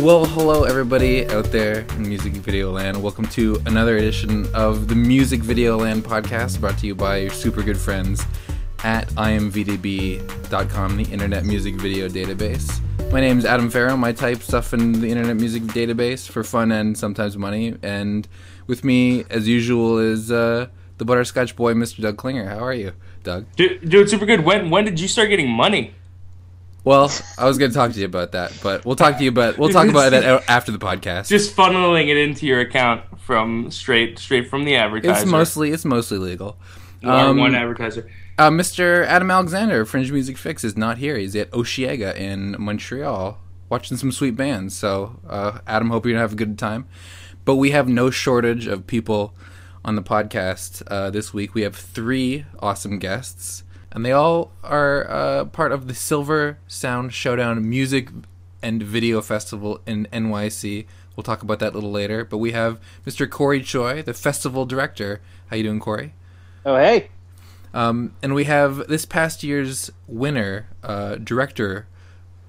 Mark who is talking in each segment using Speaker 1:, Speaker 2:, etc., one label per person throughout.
Speaker 1: Well, hello everybody out there in music video land. Welcome to another edition of the Music Video Land podcast brought to you by your super good friends at imvdb.com, the Internet Music Video Database. My name is Adam Farrow. I type stuff in the Internet Music Database for fun and sometimes money. And with me, as usual, is uh, the butterscotch boy, Mr. Doug Klinger. How are you, Doug?
Speaker 2: Dude, dude, super good. When when did you start getting money?
Speaker 1: Well, I was going to talk to you about that, but we'll talk to you about we'll talk about that after the podcast.
Speaker 2: Just funneling it into your account from straight straight from the advertiser.
Speaker 1: It's mostly it's mostly legal.
Speaker 2: Are one advertiser.
Speaker 1: Uh, Mr. Adam Alexander, Fringe Music Fix, is not here. He's at Osheaga in Montreal watching some sweet bands. So, uh, Adam, hope you have a good time. But we have no shortage of people on the podcast uh, this week. We have three awesome guests, and they all are uh, part of the Silver Sound Showdown Music and Video Festival in NYC. We'll talk about that a little later. But we have Mr. Corey Choi, the festival director. How you doing, Corey?
Speaker 3: Oh, hey.
Speaker 1: Um, and we have this past year's winner, uh, director,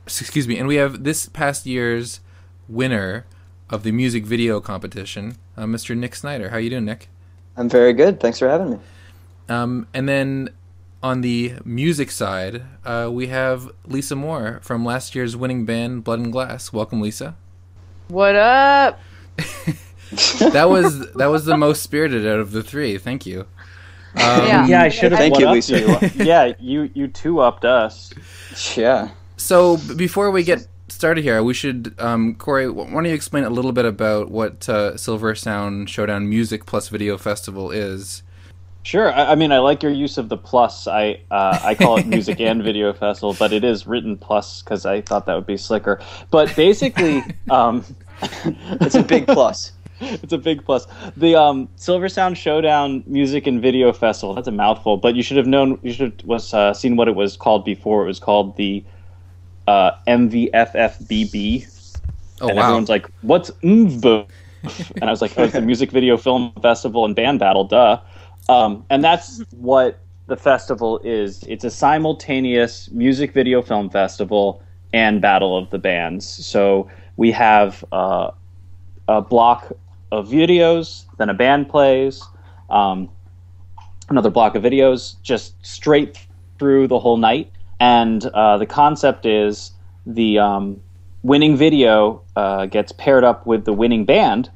Speaker 1: excuse me, and we have this past year's winner of the music video competition, uh, Mr. Nick Snyder. How you doing, Nick?
Speaker 3: I'm very good. Thanks for having me.
Speaker 1: Um, and then on the music side, uh, we have Lisa Moore from last year's winning band, Blood and Glass. Welcome, Lisa.
Speaker 4: What up?
Speaker 1: that was that was the most spirited out of the three. Thank you.
Speaker 4: Um, yeah.
Speaker 3: yeah, I should have.
Speaker 5: Thank you,
Speaker 3: Lisa. You. yeah, you you two upped us.
Speaker 5: Yeah.
Speaker 1: So before we get started here, we should um, Corey. Why don't you explain a little bit about what uh, Silver Sound Showdown Music Plus Video Festival is?
Speaker 3: Sure. I, I, mean, I like your use of the plus. I uh, I call it Music and Video Festival, but it is written plus because I thought that would be slicker. But basically, um,
Speaker 5: it's a big plus.
Speaker 3: it's a big plus. The um, Silver Sound Showdown Music and Video Festival. That's a mouthful, but you should have known. You should have was uh, seen what it was called before. It was called the uh, MVFFBB.
Speaker 1: Oh
Speaker 3: and
Speaker 1: wow!
Speaker 3: everyone's like, "What's MVB?" and I was like, "Oh, it's the Music Video Film Festival and Band Battle, duh." Um, and that's what the festival is. It's a simultaneous music video film festival and battle of the bands. So we have uh, a block of videos, then a band plays, um, another block of videos, just straight through the whole night. And uh, the concept is the um, winning video uh, gets paired up with the winning band,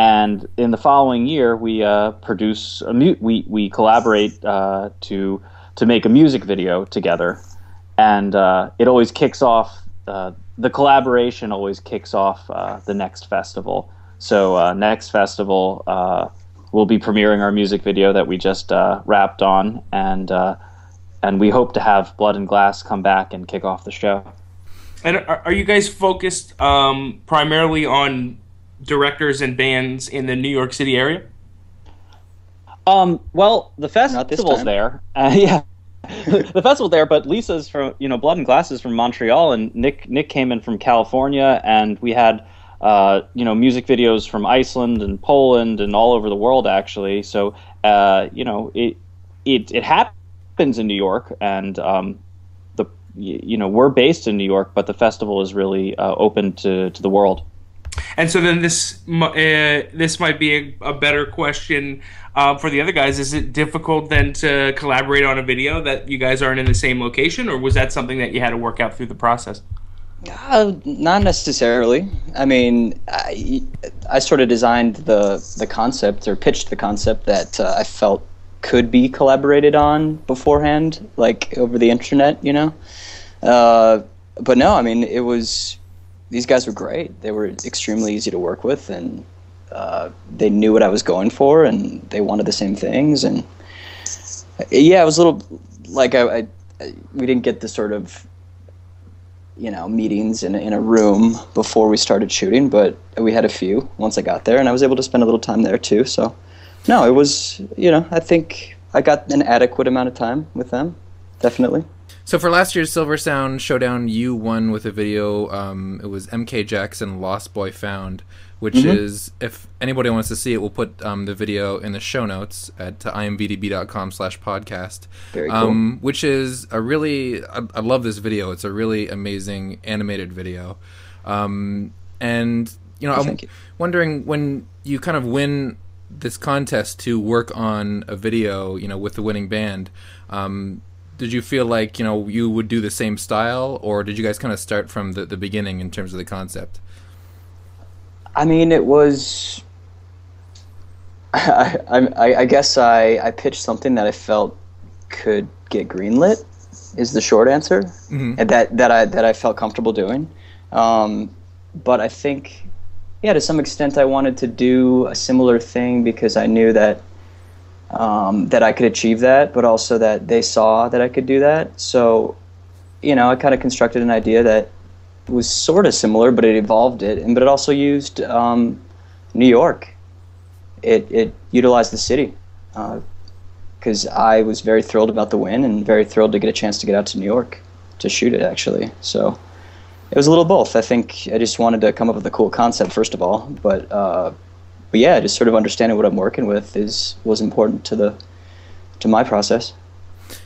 Speaker 3: and in the following year, we uh, produce a mu- we we collaborate uh, to to make a music video together, and uh, it always kicks off. Uh, the collaboration always kicks off the next festival. So next festival, we'll be premiering our music video that we just wrapped on, and and we hope to have Blood and Glass come back and kick off the show.
Speaker 2: And are, are you guys focused um, primarily on directors and bands in the New York City area?
Speaker 3: Um, well, the festival's there. Uh, yeah. the festival there, but Lisa's from you know Blood and Glass is from Montreal, and Nick Nick came in from California, and we had uh, you know music videos from Iceland and Poland and all over the world actually. So uh, you know it it it happens in New York, and um, the you know we're based in New York, but the festival is really uh, open to to the world.
Speaker 2: And so then this uh, this might be a, a better question uh, for the other guys. Is it difficult then to collaborate on a video that you guys aren't in the same location, or was that something that you had to work out through the process?
Speaker 5: Uh, not necessarily. I mean, I, I sort of designed the the concept or pitched the concept that uh, I felt could be collaborated on beforehand, like over the internet, you know. Uh, but no, I mean, it was these guys were great. They were extremely easy to work with, and uh, they knew what I was going for, and they wanted the same things. And yeah, it was a little like I, I, I we didn't get the sort of you know meetings in in a room before we started shooting, but we had a few once I got there, and I was able to spend a little time there too. So no, it was you know I think I got an adequate amount of time with them, definitely.
Speaker 1: So for last year's Silver Sound Showdown, you won with a video. Um, it was MK Jackson "Lost Boy Found," which mm-hmm. is if anybody wants to see it, we'll put um, the video in the show notes at imvdb.com/slash podcast.
Speaker 5: Very cool.
Speaker 1: Um, which is a really, I, I, love this video. It's a really amazing animated video. Um, And you know,
Speaker 5: Oh,
Speaker 1: I'm
Speaker 5: you.
Speaker 1: wondering when you kind of win this contest to work on a video, you know, with the winning band. Um, did you feel like you know you would do the same style, or did you guys kind of start from the, the beginning in terms of the concept?
Speaker 5: I mean, it was. I, I, I guess I, I pitched something that I felt could get greenlit. Is the short answer,
Speaker 1: Mhm.
Speaker 5: and that that I that I felt comfortable doing. Um, but I think, yeah, to some extent, I wanted to do a similar thing because I knew that um, that I could achieve that, but also that they saw that I could do that. So, you know, I kind of constructed an idea that was sort of similar, but it evolved it, and but it also used um, New York. It it utilized the city because I was very thrilled about the win and very thrilled to get a chance to get out to New York to shoot it actually. So it was a little both. I think I just wanted to come up with a cool concept first of all, but uh, but yeah, just sort of understanding what I'm working with is was important to the to my process.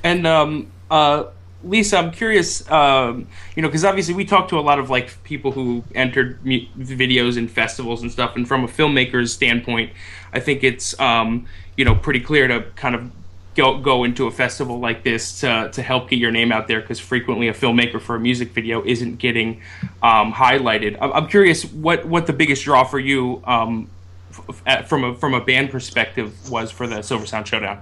Speaker 2: And um, uh, Lisa, I'm curious, um, you know, because obviously we talk to a lot of like people who entered mu- videos and festivals and stuff, and from a filmmaker's standpoint, I think it's um, you know pretty clear to kind of go go into a festival like this to to help get your name out there, because frequently a filmmaker for a music video isn't getting um, highlighted. I'm, I'm curious what what the biggest draw for you. From a from a band perspective was for the Silver Sound Showdown.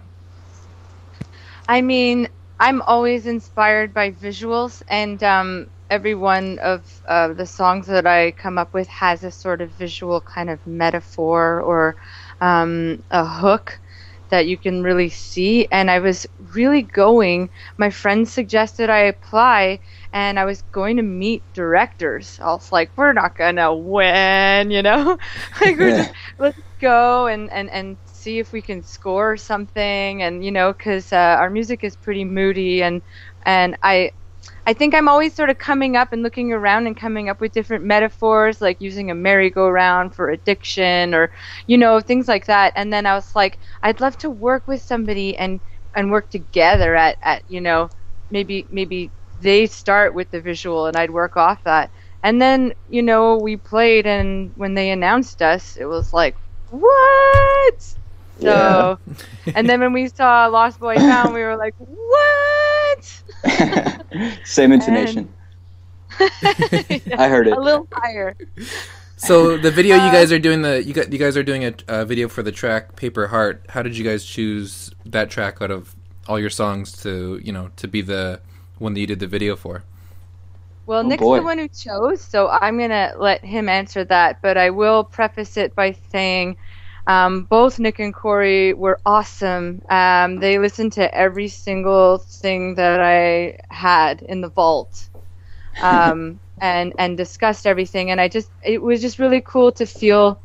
Speaker 4: I mean, I'm always inspired by visuals, and um, every one of uh, the songs that I come up with has a sort of visual kind of metaphor or um, a hook that you can really see. And I was really going, my friends suggested I apply, and I was going to meet directors. I was like, we're not going to win, you know? like, we're
Speaker 5: Yeah.
Speaker 4: just, let's go and, and, and see if we can score something and you know because uh, our music is pretty moody and and i i think i'm always sort of coming up and looking around and coming up with different metaphors like using a merry-go-round for addiction or you know things like that and then i was like i'd love to work with somebody and and work together at at you know maybe maybe they start with the visual and i'd work off that and then you know we played and when they announced us it was like what so, and then when we saw Lost Boy Found, we were like, "What?"
Speaker 5: Same intonation. I heard it.
Speaker 4: A little higher.
Speaker 1: So the video you uh, guys are doing the you got you guys are doing a, a video for the track Paper Heart. How did you guys choose that track out of all your songs to you know to be the one that you did the video for?
Speaker 4: Well,
Speaker 5: Oh,
Speaker 4: Nick's
Speaker 5: boy.
Speaker 4: the one who chose, so I'm gonna let him answer that. But I will preface it by saying, um, both Nick and Corey were awesome. Um, they listened to every single thing that I had in the vault. Um, and and discussed everything and I just it was just really cool to feel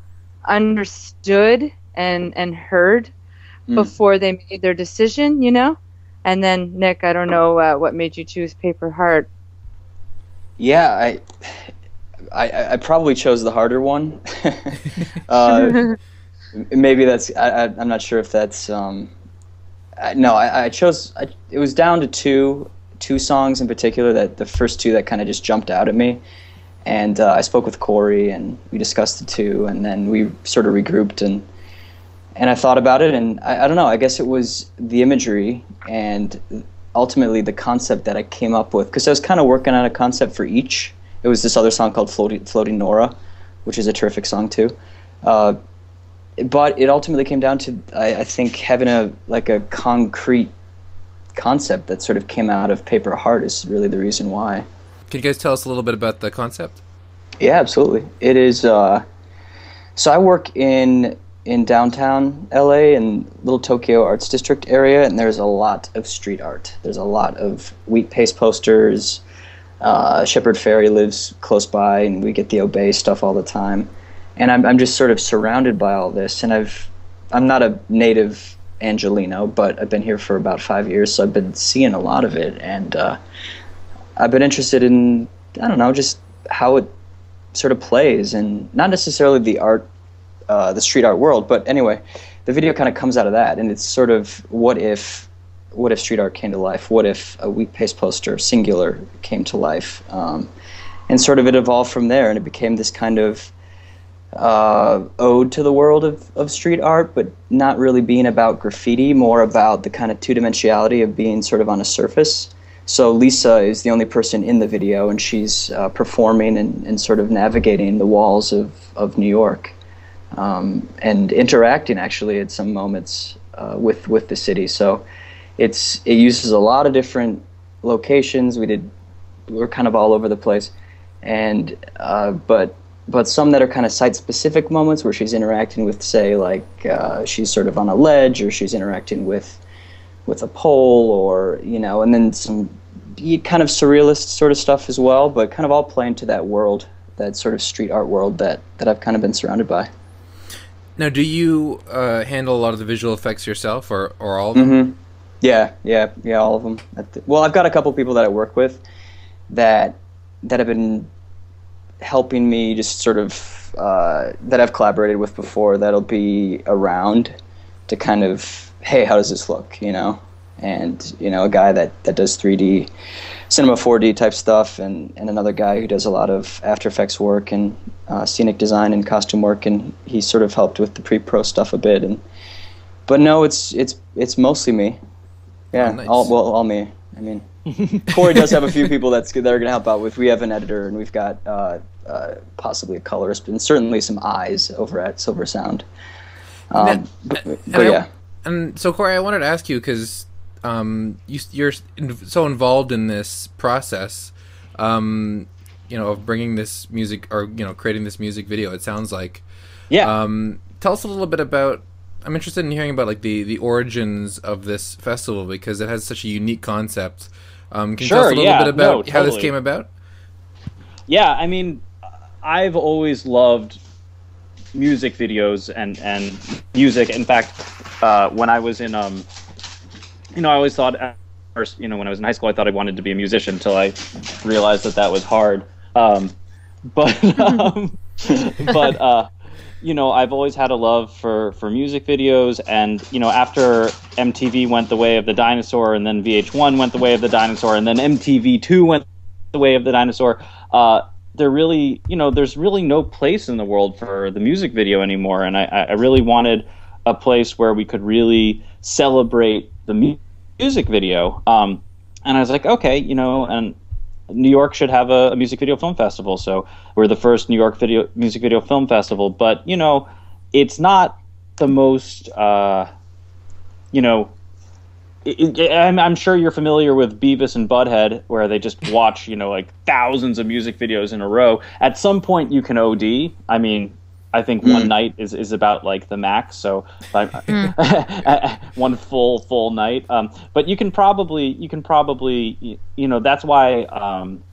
Speaker 4: understood and and heard
Speaker 5: Mm.
Speaker 4: before they made their decision, you know. And then Nick, I don't know uh, what made you choose Paper Heart.
Speaker 5: Yeah, I, I, I probably chose the harder one. uh, maybe that's. I, I, I'm not sure if that's. Um, I, no, I, I chose. I, it was down to two, two songs in particular. That the first two that kind of just jumped out at me, and uh, I spoke with Corey and we discussed the two, and then we sort of regrouped and. And I thought about it, and I, I don't know. I guess it was the imagery and ultimately the concept that I came up with because I was kind of working on a concept for each. It was this other song called Floating, Floating Nora, which is a terrific song too. Uh, but it ultimately came down to I, I think having a like a concrete concept that sort of came out of Paper Heart is really the reason why.
Speaker 1: Can you guys tell us a little bit about the concept?
Speaker 5: Yeah, absolutely. It is. Uh, so I work in in downtown LA and Little Tokyo Arts District area, and there's a lot of street art. There's a lot of wheat paste posters. Uh, Shepard Fairey lives close by, and we get the Obey stuff all the time. And I'm I'm just sort of surrounded by all this, and I've I'm not a native Angelino, but I've been here for about five years, so I've been seeing a lot of it, and uh, I've been interested in I don't know just how it sort of plays, and not necessarily the art, uh, the street art world, but anyway, the video kind of comes out of that, and it's sort of what if, what if street art came to life? What if a wheat paste poster, singular, came to life? Um, and sort of it evolved from there, and it became this kind of uh, ode to the world of, of street art, but not really being about graffiti, more about the kind of two dimensionality of being sort of on a surface. So Lisa is the only person in the video, and she's uh, performing and, and sort of navigating the walls of, of New York um, and interacting actually at some moments uh, with with the city. So it's it uses a lot of different locations. We did we are kind of all over the place, and uh, but but some that are kind of site specific moments where she's interacting with say like uh, she's sort of on a ledge or she's interacting with with a pole or you know and then some kind of surrealist sort of stuff as well but kind of all playing to that world that sort of street art world that that I've kind of been surrounded by.
Speaker 1: Now, do you uh, handle a lot of the visual effects yourself, or, or all of them?
Speaker 5: Mm-hmm. Yeah, yeah, yeah, all of them. Well, I've got a couple people that I work with that that have been helping me, just sort of uh, that I've collaborated with before. That'll be around to kind of, hey, how does this look? You know, and you know, a guy that that does 3D cinema 4D type stuff, and, and another guy who does a lot of After Effects work and uh, scenic design and costume work, and he sort of helped with the pre-pro stuff a bit. And but no, it's it's it's mostly me. Yeah, oh, nice. all well, all me. I mean, Corey does have a few people that's that are going to help out with. We have an editor, and we've got uh, uh, possibly a colorist, and certainly some eyes over at Silver Sound. Um, but, but
Speaker 1: yeah. And so, Corey, I wanted to ask you because um, you, are so involved in this process, um, you know, of bringing this music or you know creating this music video. It sounds like.
Speaker 3: Yeah.
Speaker 1: Um, tell us a little bit about. I'm interested in hearing about like the the origins of this festival because it has such a unique concept. Um, can you
Speaker 3: sure,
Speaker 1: tell us a little
Speaker 3: yeah,
Speaker 1: bit about
Speaker 3: no, totally.
Speaker 1: how this came about?
Speaker 3: Yeah, I mean, I've always loved music videos and and music. In fact, uh, when I was in um, you know, I always thought, first, you know, when I was in high school, I thought I wanted to be a musician until I realized that that was hard. Um, but um, but uh, you know, I've always had a love for for music videos, and you know, after MTV went the way of the dinosaur, and then VH1 went the way of the dinosaur, and then MTV2 went the way of the dinosaur. Uh, there really, you know, there's really no place in the world for the music video anymore, and I, I really wanted a place where we could really celebrate the music music video. Um, and I was like, okay, you know, and New York should have a, a, music video film festival. So we're the first New York video music video film festival. But you know, it's not the most, uh, you know. I'm, I'm sure you're familiar with Beavis and Butthead, where they just watch, you know, like thousands of music videos in a row. At some point, you can OD. I mean, I think mm. one night is, is about like the max. So mm. one full full night. Um, but you can probably you can probably you know that's why um,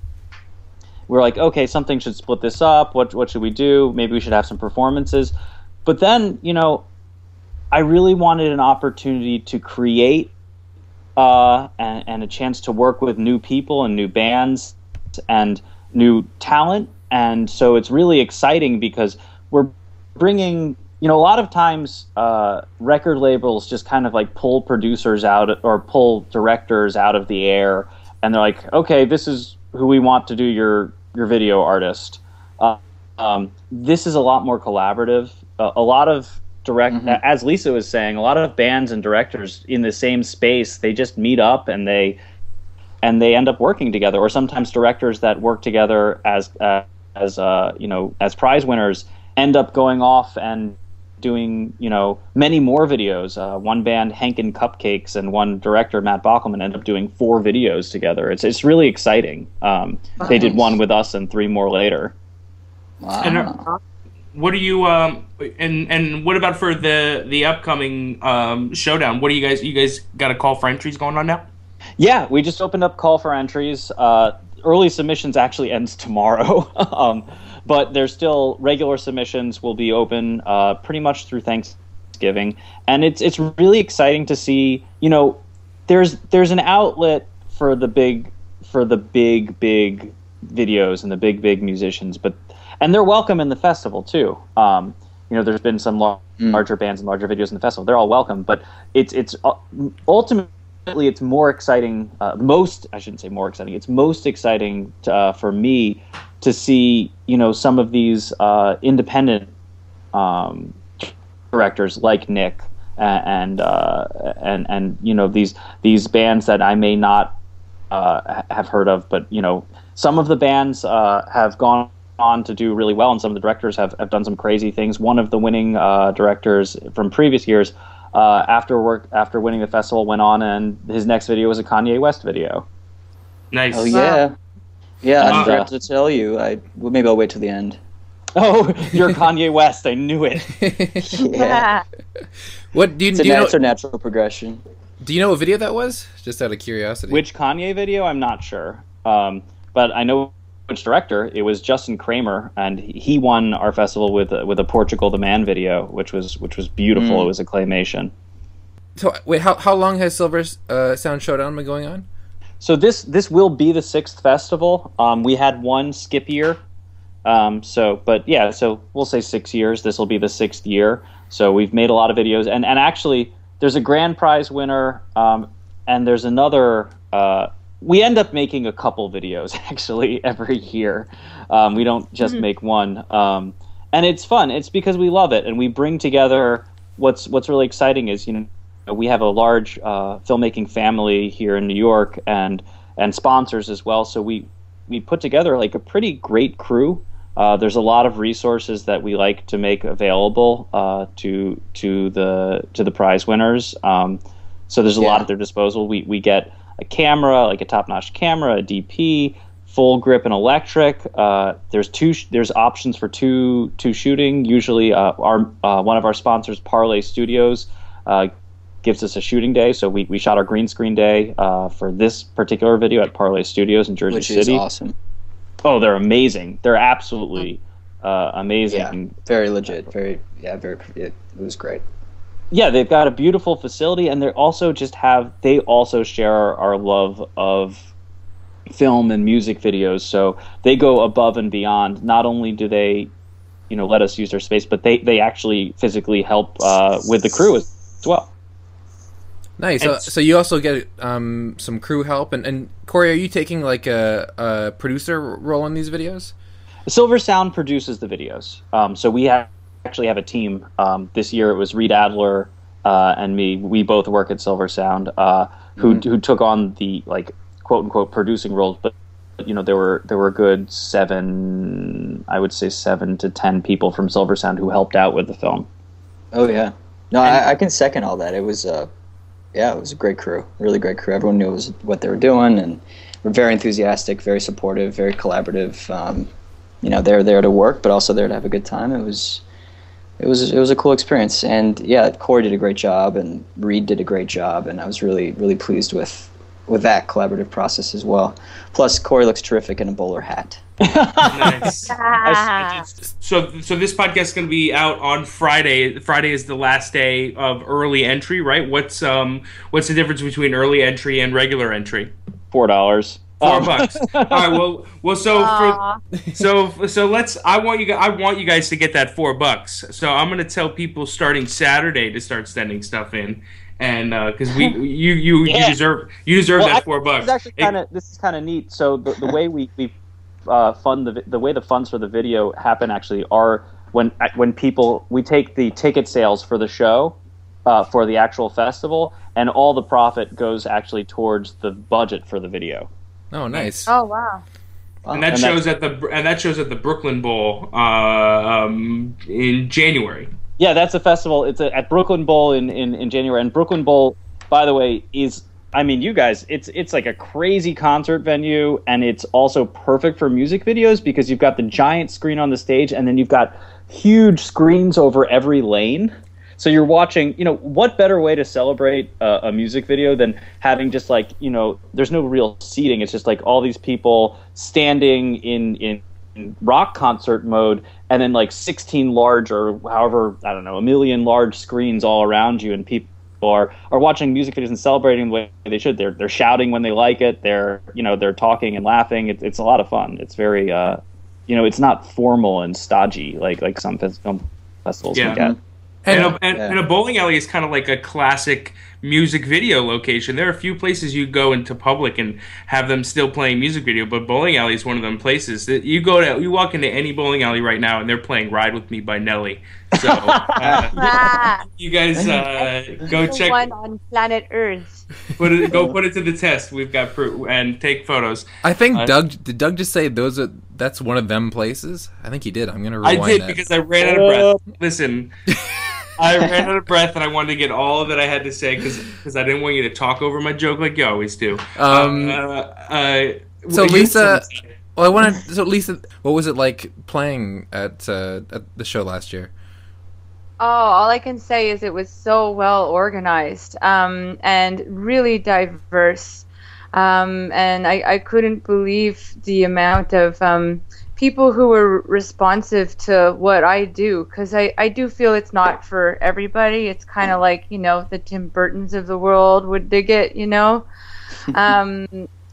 Speaker 3: we're like okay something should split this up. What what should we do? Maybe we should have some performances. But then you know I really wanted an opportunity to create uh, and, and a chance to work with new people and new bands and new talent. And so it's really exciting because we're bringing you know a lot of times uh, record labels just kind of like pull producers out or pull directors out of the air and they're like okay this is who we want to do your your video artist uh, um, this is a lot more collaborative uh, a lot of direct mm-hmm. as lisa was saying a lot of bands and directors in the same space they just meet up and they and they end up working together or sometimes directors that work together as uh, as uh, you know as prize winners end up going off and doing you know many more videos. Uh, one band, Hank and Cupcakes, and one director, Matt Bockelman, end up doing four videos together. It's it's really exciting. Um, nice. They did one with us and three more later.
Speaker 2: Wow. And uh, what are you um, and and what about for the the upcoming um, showdown? What do you guys you guys got a call for entries going on now?
Speaker 3: Yeah, we just opened up call for entries. Uh, early submissions actually ends tomorrow. um, but there's still regular submissions will be open uh, pretty much through Thanksgiving, and it's it's really exciting to see. You know, there's there's an outlet for the big for the big big videos and the big big musicians, but and they're welcome in the festival too. Um, you know, there's been some mm. larger bands and larger videos in the festival. They're all welcome, but it's it's uh, ultimately it's more exciting. Uh, most I shouldn't say more exciting. It's most exciting to, uh, for me to see you know some of these uh, independent um, directors like Nick and uh, and and you know these these bands that I may not uh, have heard of, but you know some of the bands uh, have gone on to do really well, and some of the directors have, have done some crazy things. One of the winning directors from previous years, uh, after work after winning the festival, went on and his next video was a Kanye West video.
Speaker 2: Nice.
Speaker 5: Oh yeah, yeah. I forgot
Speaker 3: uh,
Speaker 5: to tell you. I well, maybe I'll wait till the end.
Speaker 3: Oh, you're Kanye West. I knew it.
Speaker 5: Yeah,
Speaker 1: what do you
Speaker 5: it's a,
Speaker 1: do? You know,
Speaker 5: it's a natural progression.
Speaker 1: do you know what video that was? Just out of curiosity.
Speaker 3: Which Kanye video? I'm not sure. Um, but I know which director. It was Justin Kramer, and he won our festival with with a Portugal the Man video, which was which was beautiful.
Speaker 5: Mm.
Speaker 3: It was a claymation.
Speaker 1: So wait, how how long has Silver uh, Sound Showdown been going on?
Speaker 3: So this this will be the sixth festival. Um, we had one skip year. Um, so, but yeah, so we'll say six years. This will be the sixth year. So we've made a lot of videos, and and actually, there's a grand prize winner, um, and there's another. Uh, we end up making a couple videos actually every year. Um, we don't just make one, um, and it's fun. It's because we love it, and we bring together. What's what's really exciting is you know we have a large uh, filmmaking family here in New York, and and sponsors as well. So we we put together like a pretty great crew. Uh, there's a lot of resources that we like to make available uh, to to the to the prize winners. Um, so there's a lot at their disposal. We we get a camera, like a top-notch camera, a DP, full grip and electric. Uh, there's two. sh- There's options for two two shooting. Usually, uh, our uh, one of our sponsors, Parlay Studios, uh, gives us a shooting day. So we, we shot our green screen day uh, for this particular video at Parlay Studios in Jersey
Speaker 5: which
Speaker 3: City.
Speaker 5: is awesome.
Speaker 3: Oh, they're amazing. They're absolutely uh, amazing.
Speaker 5: Yeah, very legit. Very yeah, very. It was great.
Speaker 3: Yeah, they've got a beautiful facility, and they also just have they also share our, our love of film and music videos. So they go above and beyond. Not only do they, you know, let us use their space, but they they actually physically help uh, with the crew as, as well.
Speaker 1: Nice. So, so you also get um, some crew help, and, and Corey, are you taking like a, a producer role in these videos?
Speaker 3: Silver Sound produces the videos. Um, so we have, actually have a team. Um, this year it was Reed Adler uh, and me. We both work at Silver Sound, uh, who who took on the like quote unquote producing roles. But you know there were there were a good seven, I would say seven to ten people from Silver Sound who helped out with the film.
Speaker 5: Oh yeah. No, I, I can second all that. It was uh, yeah, it was a great crew, really great crew. Everyone knew was what they were doing, and were very enthusiastic, very supportive, very collaborative. Um, you know, they're there to work, but also there to have a good time. It was, it was, it was a cool experience, and yeah, Corey did a great job, and Reed did a great job, and I was really, really pleased with, with that collaborative process as well. Plus, Corey looks terrific in a bowler hat.
Speaker 2: nice.
Speaker 4: Ah.
Speaker 2: So, so this podcast is going to be out on Friday. Friday is the last day of early entry, right? What's um, what's the difference between early entry and regular entry?
Speaker 3: Four dollars.
Speaker 2: Four
Speaker 3: Um,
Speaker 2: bucks. All right. Well, well. So, for, so, so let's. I want you. I want you guys to get that four bucks. So I'm going to tell people starting Saturday to start sending stuff in, and because we, you, you, you deserve, you deserve
Speaker 3: Well,
Speaker 2: that
Speaker 3: actually,
Speaker 2: four bucks.
Speaker 3: This is actually kind of this is kind of neat. So the, the way we we uh, fund the the way the funds for the video happen actually are when when people we take the ticket sales for the show uh, for the actual festival, and all the profit goes actually towards the budget for the video.
Speaker 1: Oh, nice.
Speaker 4: Oh wow.
Speaker 2: and that
Speaker 3: And
Speaker 2: shows at the and that shows at the Brooklyn Bowl uh, um, in January.
Speaker 3: Yeah, that's a festival. It's a, at Brooklyn Bowl in, in, in January. And Brooklyn Bowl, by the way, is I mean, you guys, it's it's like a crazy concert venue, and it's also perfect for music videos because you've got the giant screen on the stage, and then you've got huge screens over every lane. So you're watching, you know, what better way to celebrate uh, a music video than having just like, you know, there's no real seating. It's just like all these people standing in in rock concert mode and then like 16 large or however i don't know a million large screens all around you and people are are watching music videos and celebrating the way they should. They're they're shouting when they like it. They're you know they're talking and laughing. It's it's a lot of fun. It's very uh you know it's not formal and stodgy like like some film festivals
Speaker 2: Yeah.
Speaker 3: can get
Speaker 2: And,
Speaker 1: And
Speaker 2: a, and,
Speaker 5: Yeah.
Speaker 2: and a bowling alley is kind of like a classic music video location. There are a few places you go into public and have them still playing music video, but bowling alley is one of them places that you go to. You walk into any bowling alley right now, and they're playing "Ride with Me" by Nelly. So uh, you guys uh, go check.
Speaker 4: one on planet Earth.
Speaker 2: Put it. Go put it to the test. We've got proof and take photos.
Speaker 1: I think
Speaker 2: Uh,
Speaker 1: Doug did. Doug just say those are that's one of them places. I think he did. I'm gonna rewind.
Speaker 2: I did
Speaker 1: that.
Speaker 2: because I ran out of breath. Listen, I ran out of breath and I wanted to get all that I had to say because I didn't want you to talk over my joke like you always do.
Speaker 1: Um,
Speaker 2: uh, uh,
Speaker 1: so
Speaker 2: you-
Speaker 1: Lisa- well, I wanted. So Lisa, what was it like playing at uh, at the show last year?
Speaker 4: Oh, all I can say is it was so well organized um, and really diverse. Um, and I, I couldn't believe the amount of um, people who were responsive to what I do because I, I do feel it's not for everybody. It's kind of like, you know, the Tim Burtons of the world would dig it, you know? um,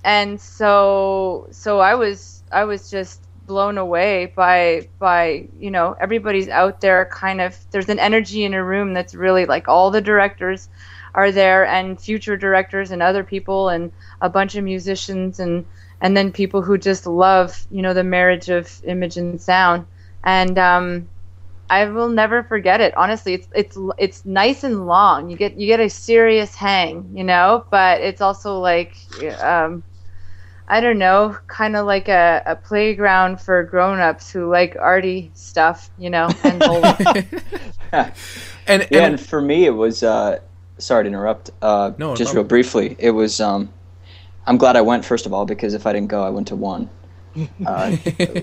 Speaker 4: and so so I was I was just blown away by by you know everybody's out there kind of there's an energy in a room that's really like all the directors are there and future directors and other people and a bunch of musicians and and then people who just love you know the marriage of image and sound and um I will never forget it. Honestly, it's it's it's nice and long. You get you get a serious hang, you know, but it's also like um, I don't know, kind of like a, a playground for grown-ups who like arty stuff, you know. And bowling.
Speaker 1: And,
Speaker 5: Yeah,
Speaker 1: and
Speaker 5: and for me, it was. Uh, sorry to interrupt. Uh,
Speaker 1: No,
Speaker 5: just
Speaker 1: no.
Speaker 5: real briefly, it was. Um, I'm glad I went first of all because if I didn't go, I went to one. Uh,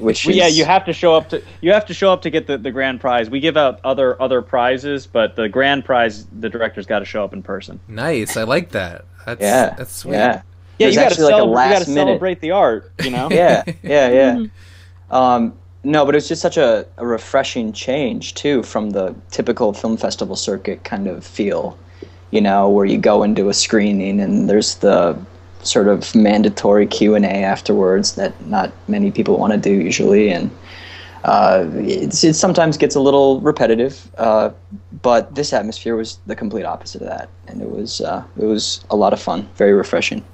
Speaker 5: which
Speaker 3: Well,
Speaker 5: is,
Speaker 3: yeah, you have to show up to you have to show up to get the, the grand prize. We give out other other prizes, but the grand prize the director's got to show up in person.
Speaker 1: nice. I like that. That's
Speaker 5: Yeah,
Speaker 1: that's sweet.
Speaker 5: yeah,
Speaker 3: Yeah,
Speaker 5: There's
Speaker 3: you got to
Speaker 5: actually, like, a
Speaker 3: celebrate. you got
Speaker 5: last
Speaker 3: to
Speaker 5: minute-
Speaker 3: celebrate the art. You know.
Speaker 5: yeah, yeah, yeah. Um, no, but it was just such a, a refreshing change too from the typical film festival circuit kind of feel, you know, where you go into a screening and there's the sort of mandatory Q and A afterwards that not many people want to do usually, and uh, it sometimes gets a little repetitive. Uh, but this atmosphere was the complete opposite of that, and it was uh, it was a lot of fun, very refreshing.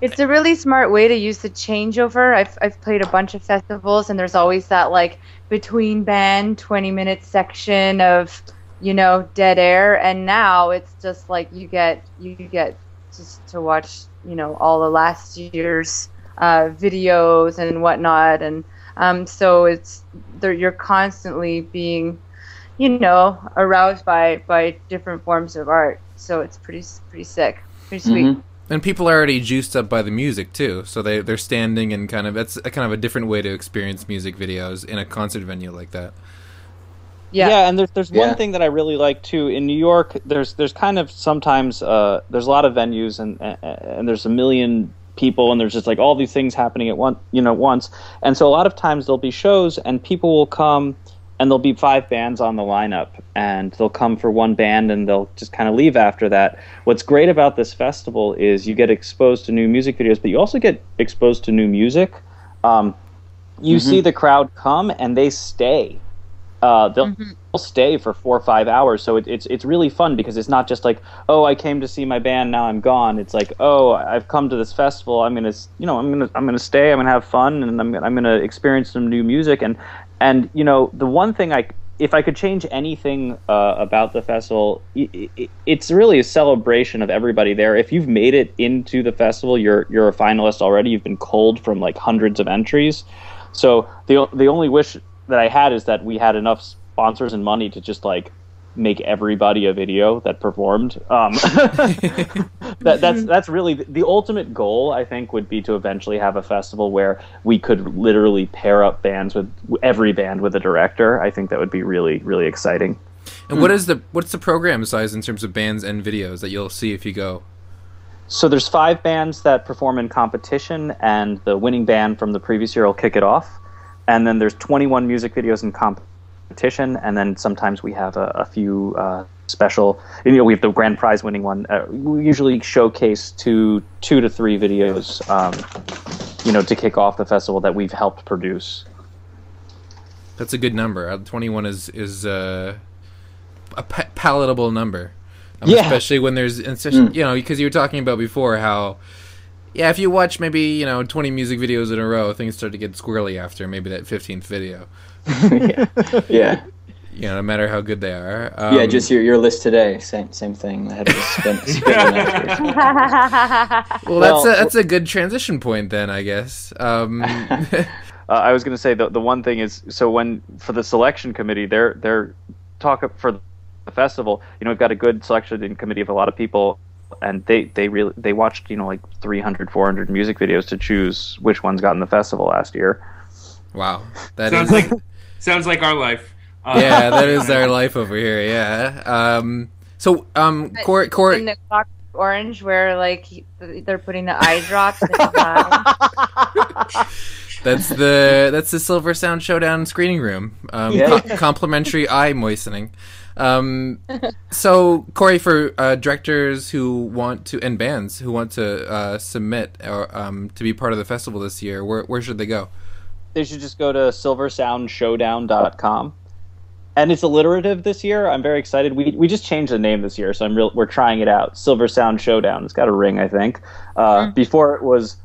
Speaker 4: It's a really smart way to use the changeover. I've I've played a bunch of festivals, and there's always that like between band 20 minute section of you know dead air, and now it's just like you get you get just to watch you know all the last year's uh, videos and whatnot, and um, so it's you're constantly being you know aroused by by different forms of art. So it's pretty pretty sick, pretty sweet.
Speaker 5: Mhm.
Speaker 1: And people are already juiced up by the music too, so they they're standing and kind of it's a kind of a different way to experience music videos in a concert venue like that.
Speaker 4: Yeah.
Speaker 3: and there's there's
Speaker 5: Yeah.
Speaker 3: one thing that I really like too in New York. There's there's kind of sometimes uh, there's a lot of venues and and, and there's a million people and there's just like all these things happening at one you know once. And so a lot of times there'll be shows and people will come and there'll be five bands on the lineup and they'll come for one band and they'll just kind of leave after that. What's great about this festival is you get exposed to new music videos, but you also get exposed to new music. Um, you see the crowd come and they stay. Uh, they'll, they'll stay for four or five hours, so it, it's it's really fun because it's not just like oh I came to see my band now I'm gone. It's like oh I've come to this festival I'm gonna you know I'm gonna I'm gonna stay I'm gonna have fun and I'm I'm gonna experience some new music and and you know the one thing I if I could change anything uh, about the festival, i i it's really a celebration of everybody there. If you've made it into the festival, you're you're a finalist already. You've been culled from like hundreds of entries. So the the only wish that I had is that we had enough sponsors and money to just like make everybody a video that performed. Um, that, that's that's really the, the ultimate goal. I think would be to eventually have a festival where we could literally pair up bands with every band with a director. I think that would be really really exciting.
Speaker 1: And what is the what's the program size in terms of bands and videos that you'll see if you go?
Speaker 3: So there's five bands that perform in competition, and the winning band from the previous year will kick it off. And then there's 21 music videos in competition, and then sometimes we have a, a few uh, special. You know, we have the grand prize winning one. Uh, we usually showcase two two to three videos, um, you know, to kick off the festival that we've helped produce.
Speaker 1: That's a good number. Uh, Twenty one is is uh, a pa- palatable number. Um,
Speaker 3: Yeah.
Speaker 1: Especially when there's, especially, you know, because you were talking about before how, yeah, if you watch maybe you know 20 music videos in a row, things start to get squirrely after maybe that 15th video.
Speaker 5: yeah,
Speaker 1: You know, no matter how good they are. Um,
Speaker 5: yeah. Just your, your list today. Same same thing. I had to spin, spin after.
Speaker 1: Well,
Speaker 3: Well-
Speaker 1: that's a that's a good transition point then, I guess. Um,
Speaker 3: Uh, I was going to say the the one thing is so when for the selection committee, they're they're talk for the festival. You know, we've got a good selection committee of a lot of people, and they they really they watched you know like 300, 400 music videos to choose which ones got in the festival last year.
Speaker 1: wow, that
Speaker 2: sounds
Speaker 1: is
Speaker 2: like sounds like our life. Uh,
Speaker 1: yeah, that is our life over here. Yeah. Um, so, um, Corey,
Speaker 4: in the Clockwork Orange, where like they're putting the eye drops. in his
Speaker 1: that's the that's the Silver Sound Showdown screening room. Um,
Speaker 5: Yeah.
Speaker 1: co- complimentary eye moistening. Um, so Corey, for uh, directors who want to and bands who want to uh, submit or um, to be part of the festival this year, where where should they go?
Speaker 3: They should just go to silversoundshowdown.com. And it's alliterative this year. I'm very excited. We, we just changed the name this year, so I'm real. We're trying it out. Silver Sound Showdown. It's got a ring, I think. Uh, Before it was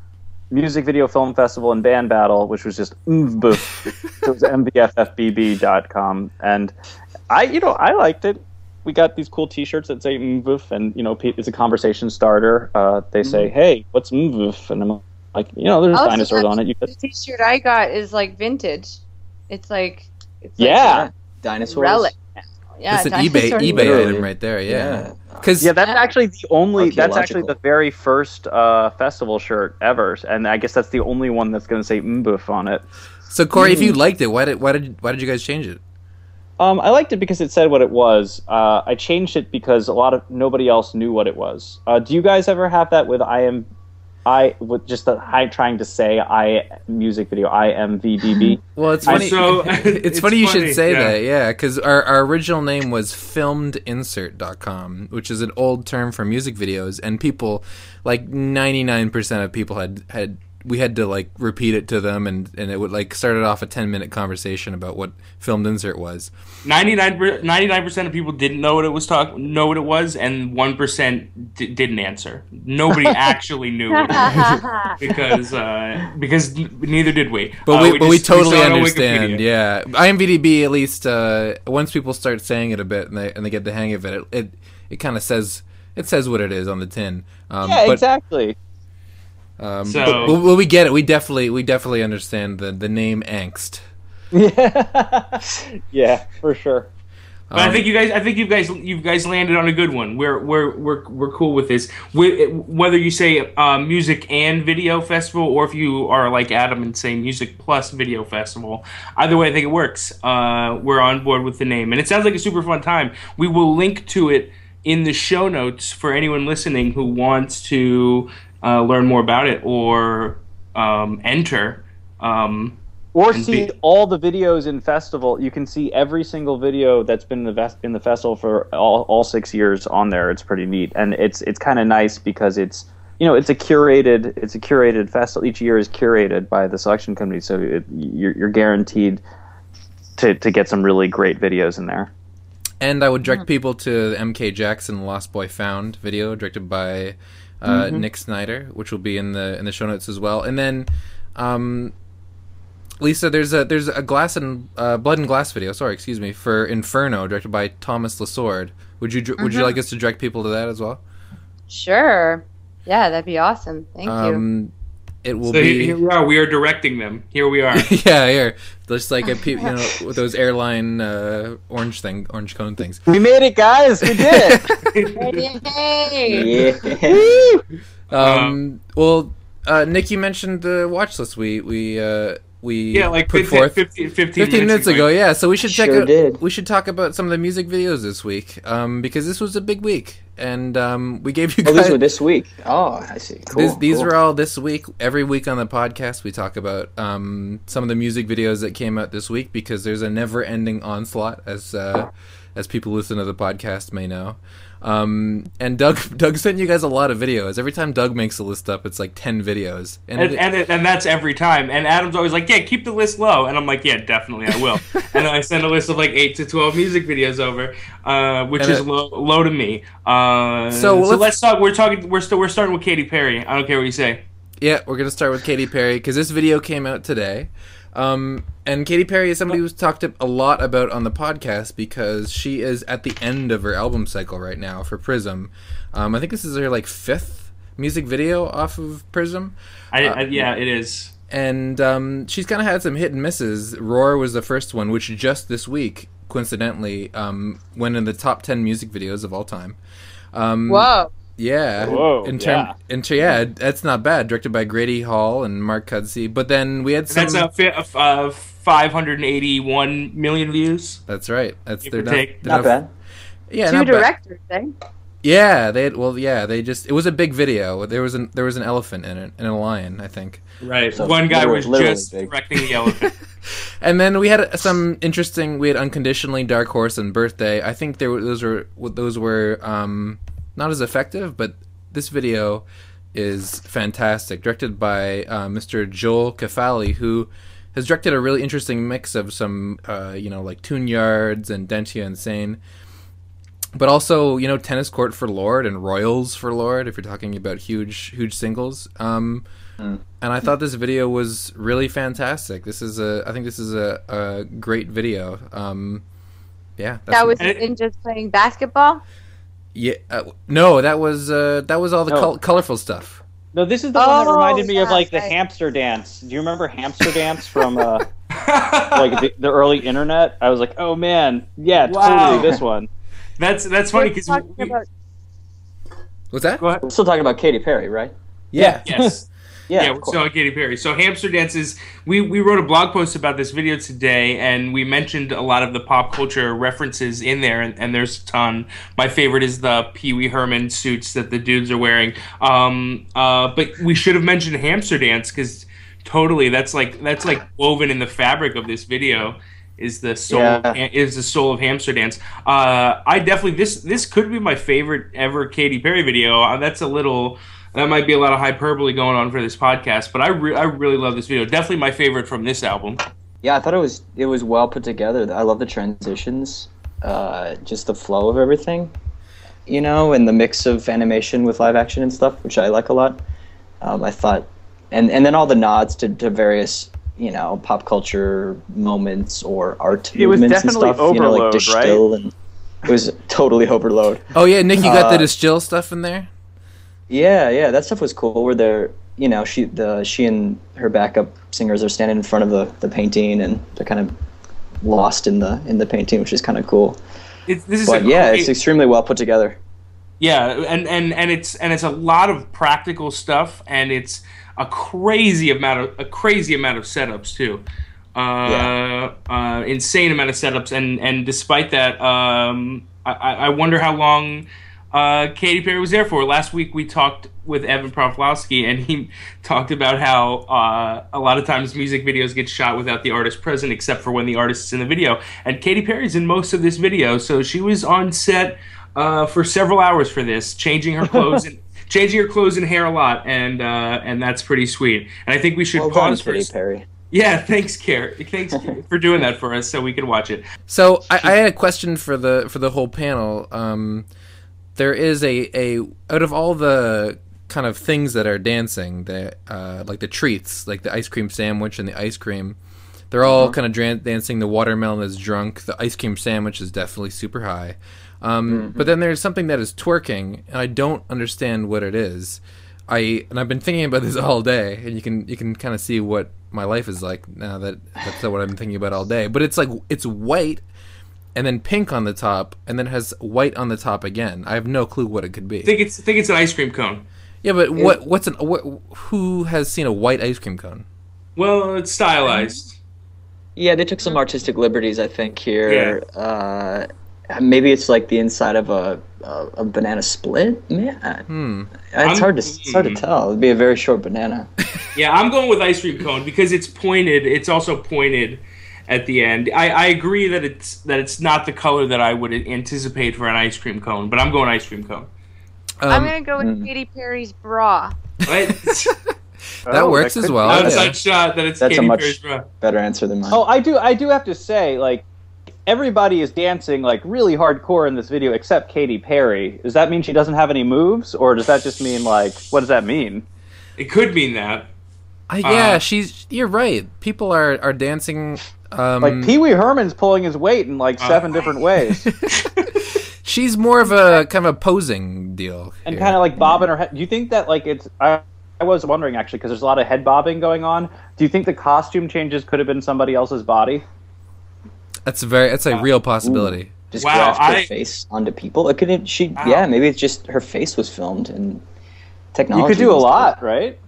Speaker 3: Music Video Film Festival and Band Battle, which was just MVBF. so it was mbffbb.com. And I, you know, I liked it. We got these cool T-shirts that say MVBF, and you know, pe- it's a conversation starter. Uh, they say, "Hey, what's MVBF?" And I'm like, you know, there's
Speaker 4: Also,
Speaker 3: dinosaurs on it. You
Speaker 4: the
Speaker 3: could,
Speaker 4: T-shirt I got is like vintage. It's like it's like
Speaker 3: yeah.
Speaker 5: Dinosaurs.
Speaker 4: a relic. Yeah,
Speaker 1: That's an eBay eBay
Speaker 5: Literally.
Speaker 1: item right there. Yeah,
Speaker 5: Yeah.
Speaker 1: because
Speaker 3: Yeah, that's
Speaker 4: Yeah.
Speaker 3: actually the only. That's actually the very first uh, festival shirt ever, and I guess that's the only one that's going to say "mboof" on it.
Speaker 1: so Corey, if you
Speaker 3: Mm.
Speaker 1: liked it, why did why did why did you guys change it?
Speaker 3: Um, I liked it because it said what it was. Uh, I changed it because a lot of nobody else knew what it was. Uh, do you guys ever have that with I am, I with just the high trying to say I music video I M V D B?
Speaker 1: Well, it's
Speaker 3: I-
Speaker 1: funny.
Speaker 2: so-
Speaker 1: it's,
Speaker 2: it's
Speaker 1: funny you should say
Speaker 2: yeah.
Speaker 1: that, yeah, because our, our original name was filmedinsert.com, which is an old term for music videos, and people, like ninety nine percent of people had had we had to like repeat it to them, and and it would like started off a ten minute conversation about what filmed insert was.
Speaker 2: 99 percent of people didn't know what it was talk know what it was, and one percent d- didn't answer. Nobody actually knew what it was because uh, because neither did we.
Speaker 1: But
Speaker 2: Uh,
Speaker 1: we, but we totally
Speaker 2: saw it on
Speaker 1: understand.
Speaker 2: Wikipedia.
Speaker 1: Yeah, IMVDB at least uh, once people start saying it a bit and they and they get the hang of it, it it, it kind of says it says what it is on the tin. Um,
Speaker 3: Yeah,
Speaker 1: but,
Speaker 3: exactly.
Speaker 1: Um,
Speaker 2: So-
Speaker 1: but, well, well, we get it. We definitely, we definitely understand the the name angst.
Speaker 3: Yeah, yeah, for sure.
Speaker 2: But I
Speaker 1: Um,
Speaker 2: think you guys, I think you guys, you guys landed on a good one. We're we're we're we're cool with this. We, whether you say uh, music and video festival, or if you are like Adam and say music plus video festival, either way, I think it works. Uh, we're on board with the name, and it sounds like a super fun time. We will link to it in the show notes for anyone listening who wants to uh, learn more about it or um, enter. Um,
Speaker 3: Or see
Speaker 2: be-
Speaker 3: all the videos in festival. You can see every single video that's been in the ves- in the festival for all, all six years on there. It's pretty neat, and it's it's kind of nice because it's you know it's a curated it's a curated festival. Each year is curated by the selection committee, so it, you're, you're guaranteed to to get some really great videos in there.
Speaker 1: and I would direct people to the MK Jackson Lost Boy Found video directed by uh, Nick Snyder, which will be in the in the show notes as well. And then, um, Lisa, there's a there's a glass and uh, blood and glass video. Sorry, excuse me, for Inferno, directed by Thomas Lasorda. Would you would you like us to direct people to that as well?
Speaker 4: Sure. Yeah, that'd be awesome. Thank you.
Speaker 1: Um, it will
Speaker 2: so here,
Speaker 1: be.
Speaker 2: here we are. We are directing them. Here we are.
Speaker 1: yeah, here, just like a pe- you know with those airline uh, orange thing, orange cone things.
Speaker 3: We made it, guys! We did it.
Speaker 4: Yay!
Speaker 5: Yeah.
Speaker 1: Um, well, uh, Nick, you mentioned the watch list. We we uh, we
Speaker 2: yeah, like
Speaker 1: put
Speaker 2: 15,
Speaker 1: forth
Speaker 2: 15, 15,
Speaker 1: 15 minutes ago. Yeah, so we should check
Speaker 5: Sure
Speaker 1: out.
Speaker 5: did.
Speaker 1: We should talk about some of the music videos this week, um, because this was a big week, and um, we gave you
Speaker 5: Oh,
Speaker 1: guys.
Speaker 5: these were this week. Oh, I see. Cool.
Speaker 1: These, these
Speaker 5: cool.
Speaker 1: were all this week. Every week on the podcast, we talk about um, some of the music videos that came out this week because there's a never-ending onslaught, as uh, as people listen to the podcast may know. Um, and Doug Doug sent you guys a lot of videos. Every time Doug makes a list up, it's like ten videos.
Speaker 2: And and, and, it, and, that's every time. And Adam's always like, "Yeah, keep the list low." And I'm like, "Yeah, definitely, I will." and I send a list of like eight to twelve music videos over, uh, which is it, low, low to me. Uh, so, so let's, let's talk. We're talking. We're still. We're starting with Katy Perry. I don't care what you say.
Speaker 1: Yeah, we're gonna start with Katy Perry because this video came out today. Um, and Katy Perry is somebody who's talked a lot about on the podcast because she is at the end of her album cycle right now for Prism. Um, I think this is her like fifth music video off of Prism.
Speaker 2: I, uh, I, yeah, it is.
Speaker 1: And um, she's kind of had some hit and misses. Roar was the first one, which just this week, coincidentally, um, went in the top ten music videos of all time. Um,
Speaker 4: Whoa!
Speaker 1: Yeah.
Speaker 3: Whoa.
Speaker 1: In term, yeah. In ter- yeah, that's not bad. Directed by Grady Hall and Mark Kudsi. But then we had some.
Speaker 2: that's a, a, a 581 million views.
Speaker 1: That's right. That's their
Speaker 3: not, not bad.
Speaker 1: Yeah,
Speaker 4: two directors, eh?
Speaker 1: Yeah, they had, well, yeah, they just it was a big video. There was an there was an elephant in it and a lion, I think.
Speaker 2: Right. So One guy was just big. directing the elephant.
Speaker 1: and then we had some interesting. We had unconditionally Dark Horse and Birthday. I think there those were those were um, not as effective, but this video is fantastic. Directed by uh, Mr. Joel Kefali, who has directed a really interesting mix of some, uh, you know, like Tune Yards and Dentia Insane, but also, you know, Tennis Court for Lorde and Royals for Lorde. if you're talking about huge, huge singles. Um, mm. And I thought this video was really fantastic. This is a, I think this is a, a great video. Um, yeah,
Speaker 4: that was in just playing basketball.
Speaker 1: Yeah, uh, no, that was uh, that was all the no. col- colorful stuff.
Speaker 3: No, this is the oh, one that oh, reminded me of like the hamster dance. Do you remember hamster dance from uh, like the, the, early internet? I was like, oh man, yeah, wow. totally this one.
Speaker 2: That's that's funny because we.
Speaker 1: what's that?
Speaker 3: We're still talking about Katy Perry, right?
Speaker 1: Yeah.
Speaker 2: Yes. Yeah, yeah we're Katy Perry. So hamster dances. We we wrote a blog post about this video today, and we mentioned a lot of the pop culture references in there, and, and there's a ton. My favorite is the Pee Wee Herman suits that the dudes are wearing. Um, uh, but we should have mentioned hamster dance because totally, that's like that's like woven in the fabric of this video is the soul yeah. is the soul of hamster dance. Uh, I definitely this this could be my favorite ever Katy Perry video. Uh, that's a little that might be a lot of hyperbole going on for this podcast, but I re- I really love this video. Definitely my favorite from this album.
Speaker 5: Yeah, I thought it was it was well put together. I love the transitions, uh, just the flow of everything, you know, and the mix of animation with live action and stuff, which I like a lot. Um, I thought, and and then all the nods to, to various you know pop culture moments or art it movements and stuff.
Speaker 3: Overload,
Speaker 5: you know, like
Speaker 3: Distill
Speaker 5: right? and it was totally overload.
Speaker 1: Oh yeah, Nick, you got uh, the Distill stuff in there.
Speaker 5: Yeah, yeah, that stuff was cool. Where they're, you know, she the she and her backup singers are standing in front of the, the painting, and they're kind of lost in the in the painting, which is kind of cool.
Speaker 2: It's, this is
Speaker 5: but yeah, great, it's extremely well put together.
Speaker 2: Yeah, and, and and it's and it's a lot of practical stuff, and it's a crazy amount of a crazy amount of setups too. Uh, yeah. uh, insane amount of setups, and and despite that, um, I, I wonder how long uh, Katy Perry was there for. Last week we talked with Evan Prosofsky, and he talked about how uh, a lot of times music videos get shot without the artist present, except for when the artist is in the video. And Katy Perry's in most of this video, so she was on set uh, for several hours for this, changing her clothes and changing her clothes and hair a lot, and uh, and that's pretty sweet. And I think we should
Speaker 5: well
Speaker 2: pause
Speaker 5: done, Katy Perry.
Speaker 2: Yeah, thanks, Carrie. Thanks for doing that for us, so we can watch it.
Speaker 1: So I, I had a question for the for the whole panel. Um, there is a, a out of all the kind of things that are dancing, that uh, like the treats, like the ice cream sandwich and the ice cream, they're all mm-hmm. kind of dran- dancing. The watermelon is drunk. The ice cream sandwich is definitely super high. Um, mm-hmm. But then there's something that is twerking, and I don't understand what it is. I and I've been thinking about this all day, and you can you can kind of see what my life is like now that that's what I've been thinking about all day. But it's like it's white and then pink on the top, and then has white on the top again. I have no clue what it could be.
Speaker 2: I think it's I think it's an ice cream cone.
Speaker 1: Yeah, but what what's an what, who has seen a white ice cream cone?
Speaker 2: Well, it's stylized.
Speaker 5: Yeah, they took some artistic liberties, I think here. Yeah. Uh, maybe it's like the inside of a a, a banana split. Yeah, hmm. it's I'm, hard to it's hard to hmm. tell. It'd be a very short banana.
Speaker 2: yeah, I'm going with ice cream cone because it's pointed. It's also pointed at the end. I, I agree that it's that it's not the color that I would anticipate for an ice cream cone, but I'm going ice cream cone.
Speaker 1: Um,
Speaker 4: I'm gonna go with
Speaker 5: mm.
Speaker 4: Katy Perry's bra.
Speaker 2: Right?
Speaker 1: that
Speaker 3: Oh,
Speaker 1: works as well.
Speaker 2: Outside
Speaker 1: yeah.
Speaker 2: shot that it's
Speaker 5: That's a much-
Speaker 2: Perry's bra.
Speaker 5: Better answer than mine.
Speaker 3: Oh, I do. I do have to say, like, everybody is dancing like really hardcore in this video except Katy Perry. Does that mean she doesn't have any moves, or does that just mean like what does that mean?
Speaker 2: It could mean that.
Speaker 1: Uh, yeah,
Speaker 2: Uh,
Speaker 1: she's. You're right. People are are dancing. Um,
Speaker 3: Like Pee Wee Herman's pulling his weight in like
Speaker 2: Uh.
Speaker 3: seven different ways,
Speaker 1: she's more of a kind of a posing deal.
Speaker 3: and kind of like bobbing her head. Do you think that like it's? I, I was wondering actually because there's a lot of head bobbing going on. Do you think the costume changes could have been somebody else's body?
Speaker 1: That's a very. That's a real possibility.
Speaker 5: just
Speaker 2: Wow,
Speaker 5: graft her face onto people. It could she
Speaker 2: Wow.
Speaker 5: yeah, maybe it's just her face was filmed and technology.
Speaker 3: You could do a
Speaker 5: was
Speaker 3: lot, right?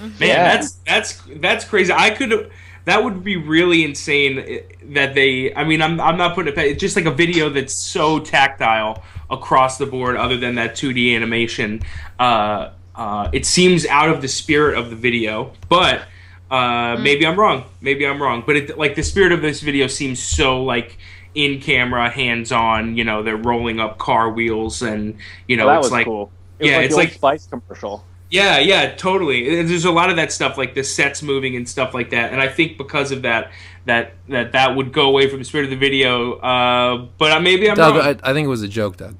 Speaker 2: Man,
Speaker 5: Yeah.
Speaker 2: that's that's that's crazy. I could that would be really insane that they I mean I'm I'm not putting it it's just like a video that's so tactile across the board other than that 2D animation. Uh uh it seems out of the spirit of the video, but uh maybe I'm wrong. Maybe I'm wrong, but it like the spirit of this video seems so like in camera, hands on, you know, they're rolling up car wheels and you know,
Speaker 3: that
Speaker 2: it's
Speaker 3: was
Speaker 2: like
Speaker 3: cool. It was
Speaker 2: Yeah,
Speaker 3: like
Speaker 2: it's
Speaker 3: the Old
Speaker 2: like-
Speaker 3: Spice commercial.
Speaker 2: Yeah, yeah, totally. And There's a lot of that stuff, like the sets moving and stuff like that. And I think because of that, that that that would go away from the spirit of the video. Uh, but uh, maybe I'm
Speaker 1: Doug,
Speaker 2: wrong.
Speaker 1: I, I think it was a joke, Doug.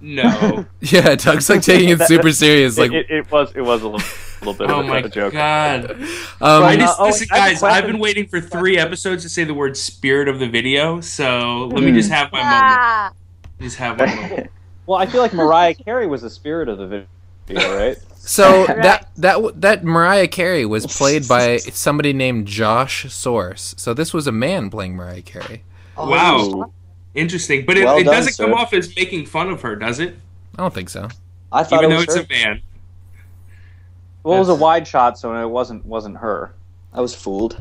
Speaker 2: no.
Speaker 1: Yeah, Doug's like taking it super serious. Like,
Speaker 3: it, it, it was it was a little, little bit
Speaker 2: oh
Speaker 3: of a,
Speaker 2: my
Speaker 3: a joke.
Speaker 2: god!
Speaker 1: um,
Speaker 2: I just,
Speaker 3: oh,
Speaker 2: listen,
Speaker 3: I have
Speaker 2: guys. I've been waiting for three episodes to say the word "spirit of the video." So let me just have my moment.
Speaker 4: Ah,
Speaker 2: Just have my moment.
Speaker 3: Well, I feel like Mariah Carey was the spirit of the video, right?
Speaker 1: So
Speaker 4: Right.
Speaker 1: that that that Mariah Carey was played by somebody named Josh Source. So this was a man playing Mariah Carey.
Speaker 2: Wow. Interesting, but it,
Speaker 5: Well
Speaker 2: it
Speaker 5: done,
Speaker 2: doesn't come off as making fun of her, does it?
Speaker 1: I don't think so.
Speaker 5: I thought
Speaker 2: Even
Speaker 5: it
Speaker 2: though
Speaker 5: was
Speaker 2: it's
Speaker 5: her.
Speaker 2: a man.
Speaker 3: Well, it was a wide shot, so it wasn't wasn't her.
Speaker 5: I was fooled.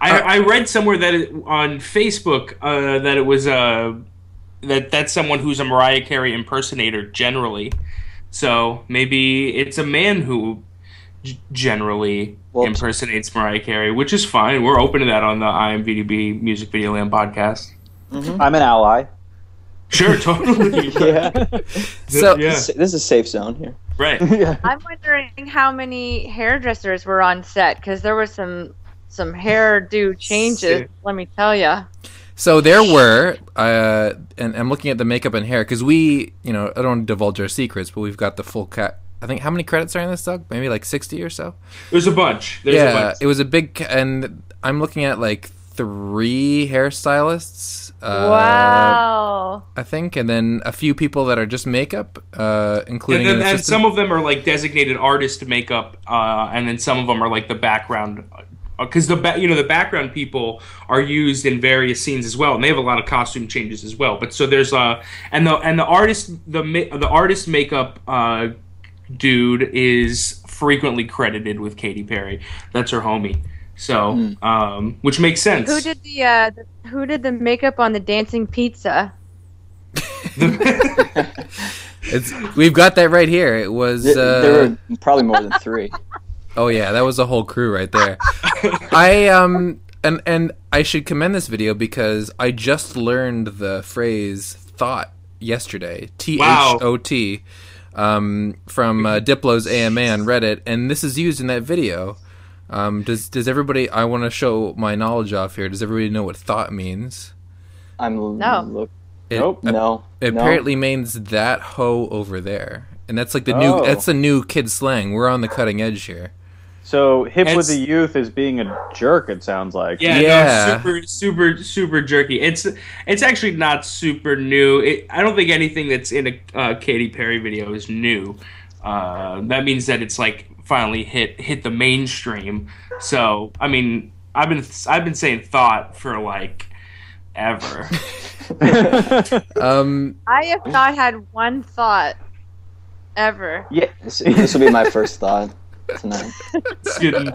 Speaker 2: I, I read somewhere that it, on Facebook uh, that it was uh, that that's someone who's a Mariah Carey impersonator generally. So maybe it's a man who g- generally
Speaker 5: Well-
Speaker 2: impersonates Mariah Carey, which is fine. We're open to that on the IMVDB Music Video Land podcast. Mm-hmm.
Speaker 3: I'm an ally.
Speaker 2: Sure, totally.
Speaker 5: Yeah.
Speaker 1: So
Speaker 2: yeah,
Speaker 5: This is a safe zone here.
Speaker 2: right.
Speaker 3: yeah.
Speaker 4: I'm wondering how many hairdressers were on set because there was some some hairdo changes.
Speaker 2: Sick.
Speaker 4: Let me tell you.
Speaker 1: So there were, uh, and I'm looking at the makeup and hair because we, you know, I don't want to divulge our secrets, but we've got the full cat. I think how many credits are in this, Doug? Maybe like sixty or so.
Speaker 2: There's a bunch. There's a
Speaker 1: yeah,
Speaker 2: bunch.
Speaker 1: it was a big, and I'm looking at like three hairstylists. Uh,
Speaker 4: wow.
Speaker 1: I think, and then a few people that are just makeup, uh,
Speaker 2: and,
Speaker 1: including
Speaker 2: then,
Speaker 1: an
Speaker 2: and some of them are like designated artist makeup, uh, and then some of them are like the background, because the you know the background people are used in various scenes as well, and they have a lot of costume changes as well. But so there's a and the and the artist the the artist makeup uh, dude is frequently credited with Katy Perry. That's her homie. So, um, which makes sense.
Speaker 4: Who did the, uh, the who did the makeup on the dancing pizza?
Speaker 1: It's we've got that right here. It was.
Speaker 5: Th-
Speaker 1: Uh,
Speaker 5: there were probably more than three.
Speaker 1: Oh yeah, that was a whole crew right there. I um and and I should commend this video because I just learned the phrase thought yesterday. T H O T um from uh, Diplo's AMA on Reddit and this is used in that video. Um does does everybody I want to show my knowledge off here. Does everybody know what thought means?
Speaker 5: I'm
Speaker 4: No.
Speaker 5: look.
Speaker 1: It,
Speaker 3: Nope.
Speaker 5: No.
Speaker 1: It
Speaker 5: no.
Speaker 1: apparently means that hoe over there. And that's like the new
Speaker 3: Oh.
Speaker 1: that's the new kid slang. We're on the cutting edge here.
Speaker 3: So hip with the youth is being a jerk. It sounds like.
Speaker 2: Yeah,
Speaker 1: Yeah.
Speaker 2: No, super, super, super jerky. It's it's actually not super new. It, I don't think anything that's in a uh, Katy Perry video is new. Uh, that means that it's like finally hit hit the mainstream. So I mean, I've been I've been saying thought for like ever.
Speaker 1: Um
Speaker 4: I have not had one thought ever.
Speaker 3: Yeah.
Speaker 5: This, this will be my first thought tonight.
Speaker 2: Getting-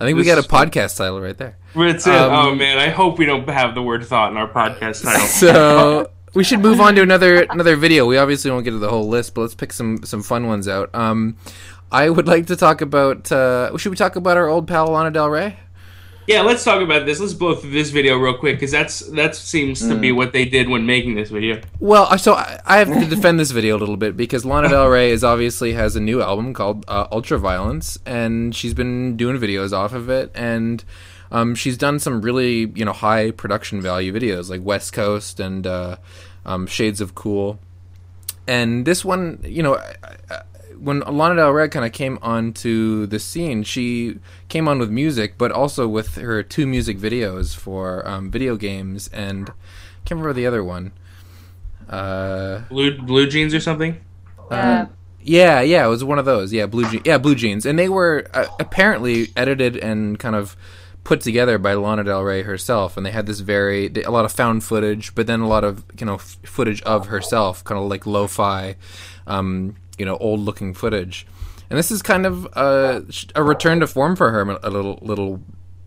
Speaker 1: I think we got a podcast title right there.
Speaker 2: That's it.
Speaker 1: Um,
Speaker 2: oh man, I hope we don't have the word thought in our podcast title.
Speaker 1: So we should move on to another another video. We obviously won't get to the whole list, but let's pick some some fun ones out. Um, I would like to talk about. Uh, should we talk about our old pal Lana Del Rey?
Speaker 2: Yeah, let's talk about this. Let's blow through this video real quick because that's that seems to be what they did when making this video.
Speaker 1: Well, so I, I have to defend this video a little bit because Lana Del Rey is obviously has a new album called uh, Ultraviolence, and she's been doing videos off of it, and um, she's done some really you know high production value videos like West Coast and uh, um, Shades of Cool, and this one, you know. I, I, when Lana Del Rey kind of came onto the scene, she came on with music, but also with her two music videos for um, video games, and I can't remember the other one. Uh,
Speaker 2: Blue blue jeans or something.
Speaker 4: Yeah.
Speaker 1: yeah, yeah, it was one of those. Yeah, blue jeans. Yeah, blue jeans, and they were uh, apparently edited and kind of put together by Lana Del Rey herself, and they had this very a lot of found footage, but then a lot of you know f- footage of herself, kind of like lo-fi, um, you know, old-looking footage. And this is kind of a, a return to form for her a little, little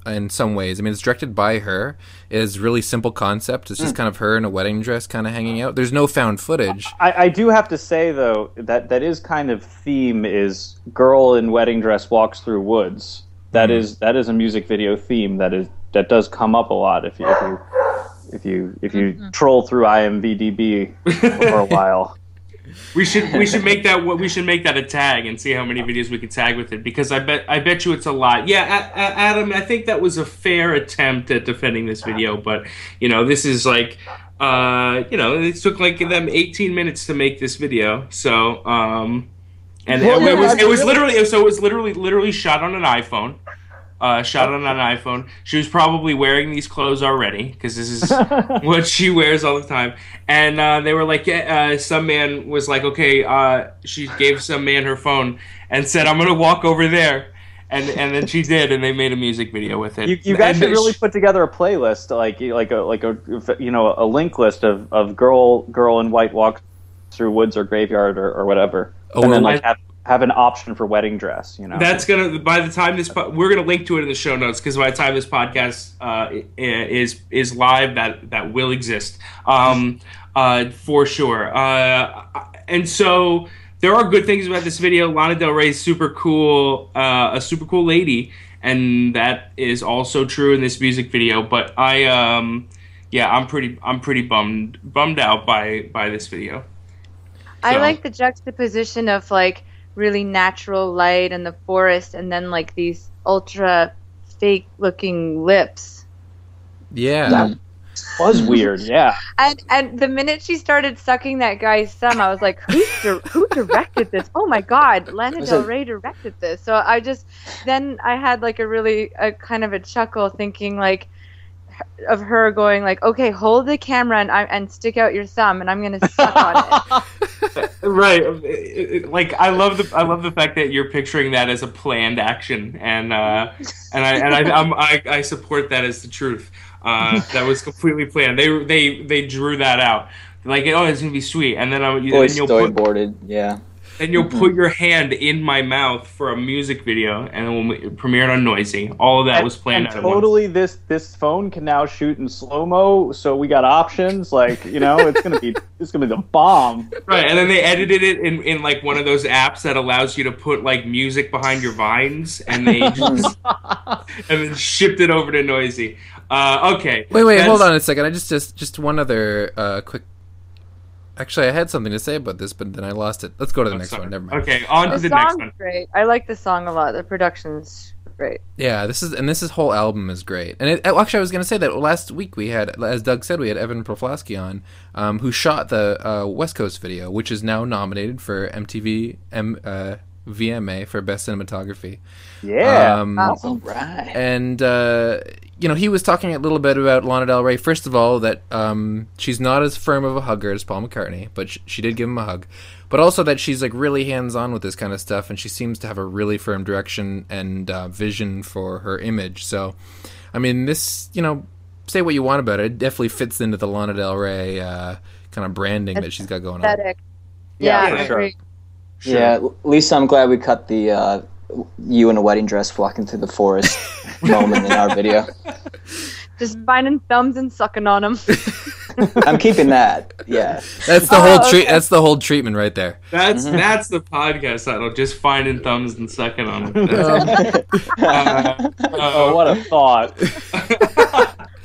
Speaker 1: in some ways. I mean, it's directed by her. It is really simple concept. It's just hmm. kind of her in a wedding dress, kind of hanging out. There's no found footage.
Speaker 3: I, I do have to say though that that is kind of theme is girl in wedding dress walks through woods. That hmm. is that is a music video theme that is that does come up a lot if you if you if you if you troll through IMVDb for a while.
Speaker 2: We should we should make that what we should make that a tag and see how many videos we can tag with it because I bet I bet you it's a lot. Yeah, a- a- Adam, I think that was a fair attempt at defending this video, but you know this is like. Uh, you know, it took like them 18 minutes to make this video. So, um, and
Speaker 3: Well,
Speaker 2: it,
Speaker 3: yeah,
Speaker 2: was it was
Speaker 3: really-
Speaker 2: literally so it was literally literally shot on an iPhone. Uh, shot on an iPhone. She was probably wearing these clothes already because this is what she wears all the time. And uh, they were like, yeah, uh, some man was like, okay, uh, she gave some man her phone and said, I'm gonna walk over there. And, and then she did, and they made a music video with it.
Speaker 3: You, you guys
Speaker 2: And
Speaker 3: should really
Speaker 2: she-
Speaker 3: put together a playlist, like like a like a you know a link list of, of girl girl in white walk through woods or graveyard or, or whatever,
Speaker 1: Oh,
Speaker 3: and then like have have an option for wedding dress. You know,
Speaker 2: That's gonna. By the time this, po- we're gonna link to it in the show notes because by the time this podcast uh, is is live, that that will exist um, uh, for sure. Uh, and so there are good things about this video. Lana Del Rey is super cool, uh, a super cool lady, and that is also true in this music video. But I, um, yeah, I'm pretty, I'm pretty bummed bummed out by by this video.
Speaker 4: I like the juxtaposition of like really natural light and the forest and then like these ultra fake looking lips.
Speaker 1: Yeah.
Speaker 3: That was weird. Yeah,
Speaker 4: And and the minute she started sucking that guy's thumb, I was like, who di- who directed this? Oh my God, Lana Del Rey directed this. So I just then I had like a really a kind of a chuckle thinking like of her going like, okay, hold the camera and I, and stick out your thumb, and I'm gonna suck on it.
Speaker 2: right It- it- like i love the i love the fact that you're picturing that as a planned action and uh and i and i I'm, I, I support that as the truth uh that was completely planned they they they drew that out like oh it's gonna be sweet and then i'm
Speaker 5: Fully
Speaker 2: you'll put,
Speaker 5: storyboarded. Yeah.
Speaker 2: Then you'll put your hand in my mouth for a music video and then when we premiered on Noisey all of that was planned
Speaker 3: and
Speaker 2: out at once.
Speaker 3: totally this this phone can now shoot in slow mo. So we got options. Like you know, it's gonna be it's gonna be the bomb.
Speaker 2: Right, and then they edited it in, in like one of those apps that allows you to put like music behind your vines, and they just, and then shipped it over to Noisey. Uh, okay.
Speaker 1: Wait, wait, hold on a second. I just, just, just one other uh, quick. Actually, I had something to say about this, but then I lost it. Let's go to the
Speaker 2: Oh,
Speaker 1: next
Speaker 2: sorry.
Speaker 1: one. Never mind.
Speaker 2: Okay, on to
Speaker 4: The
Speaker 2: the next one.
Speaker 4: great. I like the song a lot. The production's great.
Speaker 1: Yeah, this is and this is whole album is great. And it, oh, actually, I was going to say that last week we had, as Doug said, we had Evan Prosofsky on, um, who shot the uh, West Coast video, which is now nominated for MTV M, uh, VMA for best cinematography.
Speaker 3: Yeah.
Speaker 1: Um,
Speaker 4: Wow.
Speaker 5: All right.
Speaker 1: and uh, you know he was talking a little bit about Lana Del Rey. First of all, that um, she's not as firm of a hugger as Paul McCartney, but sh- she did give him a hug. But also that she's like really hands on with this kind of stuff, and she seems to have a really firm direction and uh, vision for her image. So, I mean, this you know, say what you want about it, it definitely fits into the Lana Del Rey uh, kind of branding that she's got going on.
Speaker 3: Yeah,
Speaker 4: Yeah,
Speaker 3: for sure.
Speaker 4: agree.
Speaker 2: Sure.
Speaker 5: Yeah, Lisa, I'm glad we cut the uh, you in a wedding dress walking through the forest moment in our video.
Speaker 4: Just finding thumbs and sucking on them.
Speaker 5: I'm keeping that. Yeah.
Speaker 1: That's the
Speaker 4: Oh,
Speaker 1: whole treat.
Speaker 4: okay.
Speaker 1: That's the whole treatment right there.
Speaker 2: That's
Speaker 5: Mm-hmm.
Speaker 2: that's the podcast title. Just finding thumbs and sucking on them. That's- uh,
Speaker 3: Oh, what a thought!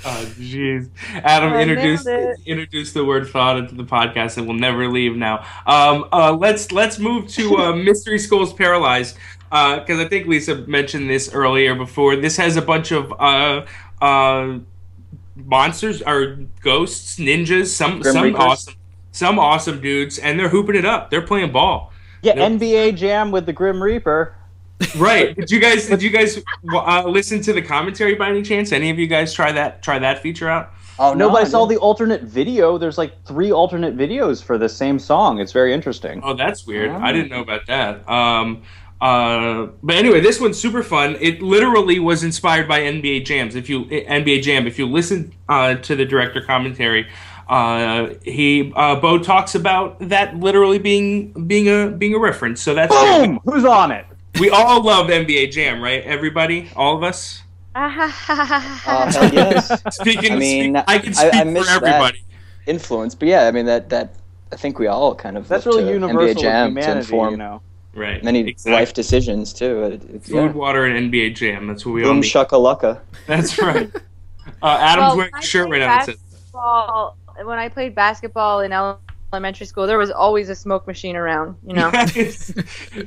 Speaker 2: Oh jeez, Adam
Speaker 4: I
Speaker 2: introduced
Speaker 4: nailed
Speaker 2: introduced the word thought into the podcast and we'll never leave now. Um, uh, let's let's move to uh, Mystery Skulls Paralyzed because I think Lisa mentioned this earlier before. This has a bunch of uh, uh, monsters or ghosts, ninjas, some
Speaker 3: Grim
Speaker 2: some
Speaker 3: Reapers.
Speaker 2: awesome some awesome dudes, and they're hooping it up. They're playing ball.
Speaker 3: Yeah,
Speaker 2: Yep.
Speaker 3: NBA Jam with the Grim Reaper.
Speaker 2: Right? did you guys did you guys uh, listen to the commentary by any chance? Any of you guys try that try that feature out?
Speaker 5: Oh
Speaker 3: No,
Speaker 5: no!
Speaker 3: but I saw the alternate video. There's like three alternate videos for the same song. It's very interesting.
Speaker 2: Oh, that's weird.
Speaker 5: Oh.
Speaker 2: I didn't know about that. Um, uh, but anyway, this one's super fun. It literally was inspired by NBA Jams. If you NBA Jam, if you listen uh, to the director commentary, uh, he uh, Bo talks about that literally being being a being a reference. So that's
Speaker 3: Boom! Who's on it?
Speaker 2: we all love NBA Jam, right? Everybody, all of us.
Speaker 5: Oh, hell yes.
Speaker 2: Speaking,
Speaker 5: I mean,
Speaker 2: speak- I can
Speaker 5: I-
Speaker 2: speak
Speaker 5: I
Speaker 2: for
Speaker 5: missed that.
Speaker 2: everybody.
Speaker 5: Influence, but yeah, I mean that that I think we all kind of
Speaker 3: That's
Speaker 5: look
Speaker 3: really
Speaker 5: to
Speaker 3: universal
Speaker 5: NBA Jam
Speaker 3: with
Speaker 5: to
Speaker 3: humanity,
Speaker 5: inform
Speaker 3: you know.
Speaker 2: Right.
Speaker 5: many
Speaker 2: Exactly.
Speaker 5: life decisions too. It, it's,
Speaker 2: Food,
Speaker 5: yeah.
Speaker 2: water, and NBA Jam. That's what we all
Speaker 5: Boom
Speaker 2: need.
Speaker 5: shakalaka.
Speaker 2: That's right. Uh, Adam's
Speaker 4: Well,
Speaker 2: wearing
Speaker 4: when
Speaker 2: a
Speaker 4: I
Speaker 2: shirt right now that says
Speaker 4: basketball, when I played basketball in elementary school, there was always a smoke machine around. You know.
Speaker 2: nice.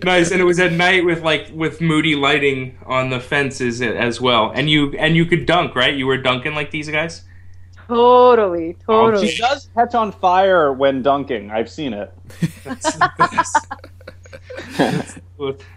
Speaker 2: nice, and it was at night with like with moody lighting on the fences as well. And you and you could dunk, right? You were dunking like these guys.
Speaker 4: totally, totally.
Speaker 3: She does catch on fire when dunking. I've seen it.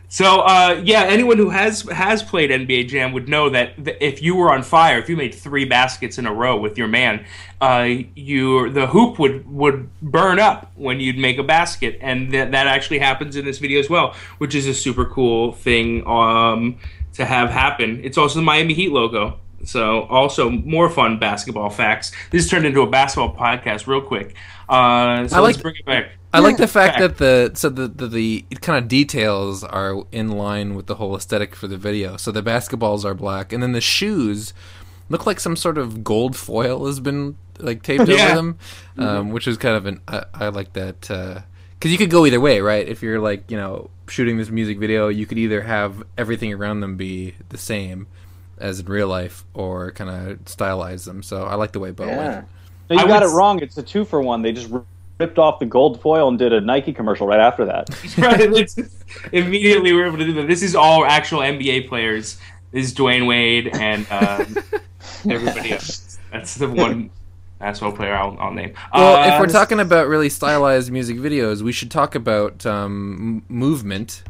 Speaker 2: So uh, yeah, anyone who has has played NBA Jam would know that if you were on fire, if you made three baskets in a row with your man, uh, you the hoop would would burn up when you'd make a basket, and that that actually happens in this video as well, which is a super cool thing um, to have happen. It's also the Miami Heat logo. So also more fun basketball facts. This turned into a basketball podcast real quick. Uh, so
Speaker 1: I
Speaker 2: let's
Speaker 1: like-
Speaker 2: bring it back.
Speaker 1: I like the fact
Speaker 2: Fact.
Speaker 1: that the so the, the the kind of details are in line with the whole aesthetic for the video. So the basketballs are black, and then the shoes look like some sort of gold foil has been like taped
Speaker 2: Yeah.
Speaker 1: over them, um, which is kind of an I, I like that because you could go either way, right? If you're like you know shooting this music video, you could either have everything around them be the same as in real life, or kind of stylize them. So I like the way Bo
Speaker 5: Yeah.
Speaker 1: went.
Speaker 3: No, you
Speaker 2: I
Speaker 3: got
Speaker 2: would
Speaker 3: it wrong. It's a two for one. They just ripped off the gold foil and did a Nike commercial right after that.
Speaker 2: right. Immediately we were able to do that. This is all actual NBA players. This is Dwyane Wade and um, everybody else. That's the one basketball player I'll, I'll name.
Speaker 1: Well,
Speaker 2: Uh,
Speaker 1: if we're talking about really stylized music videos, we should talk about um, Movement.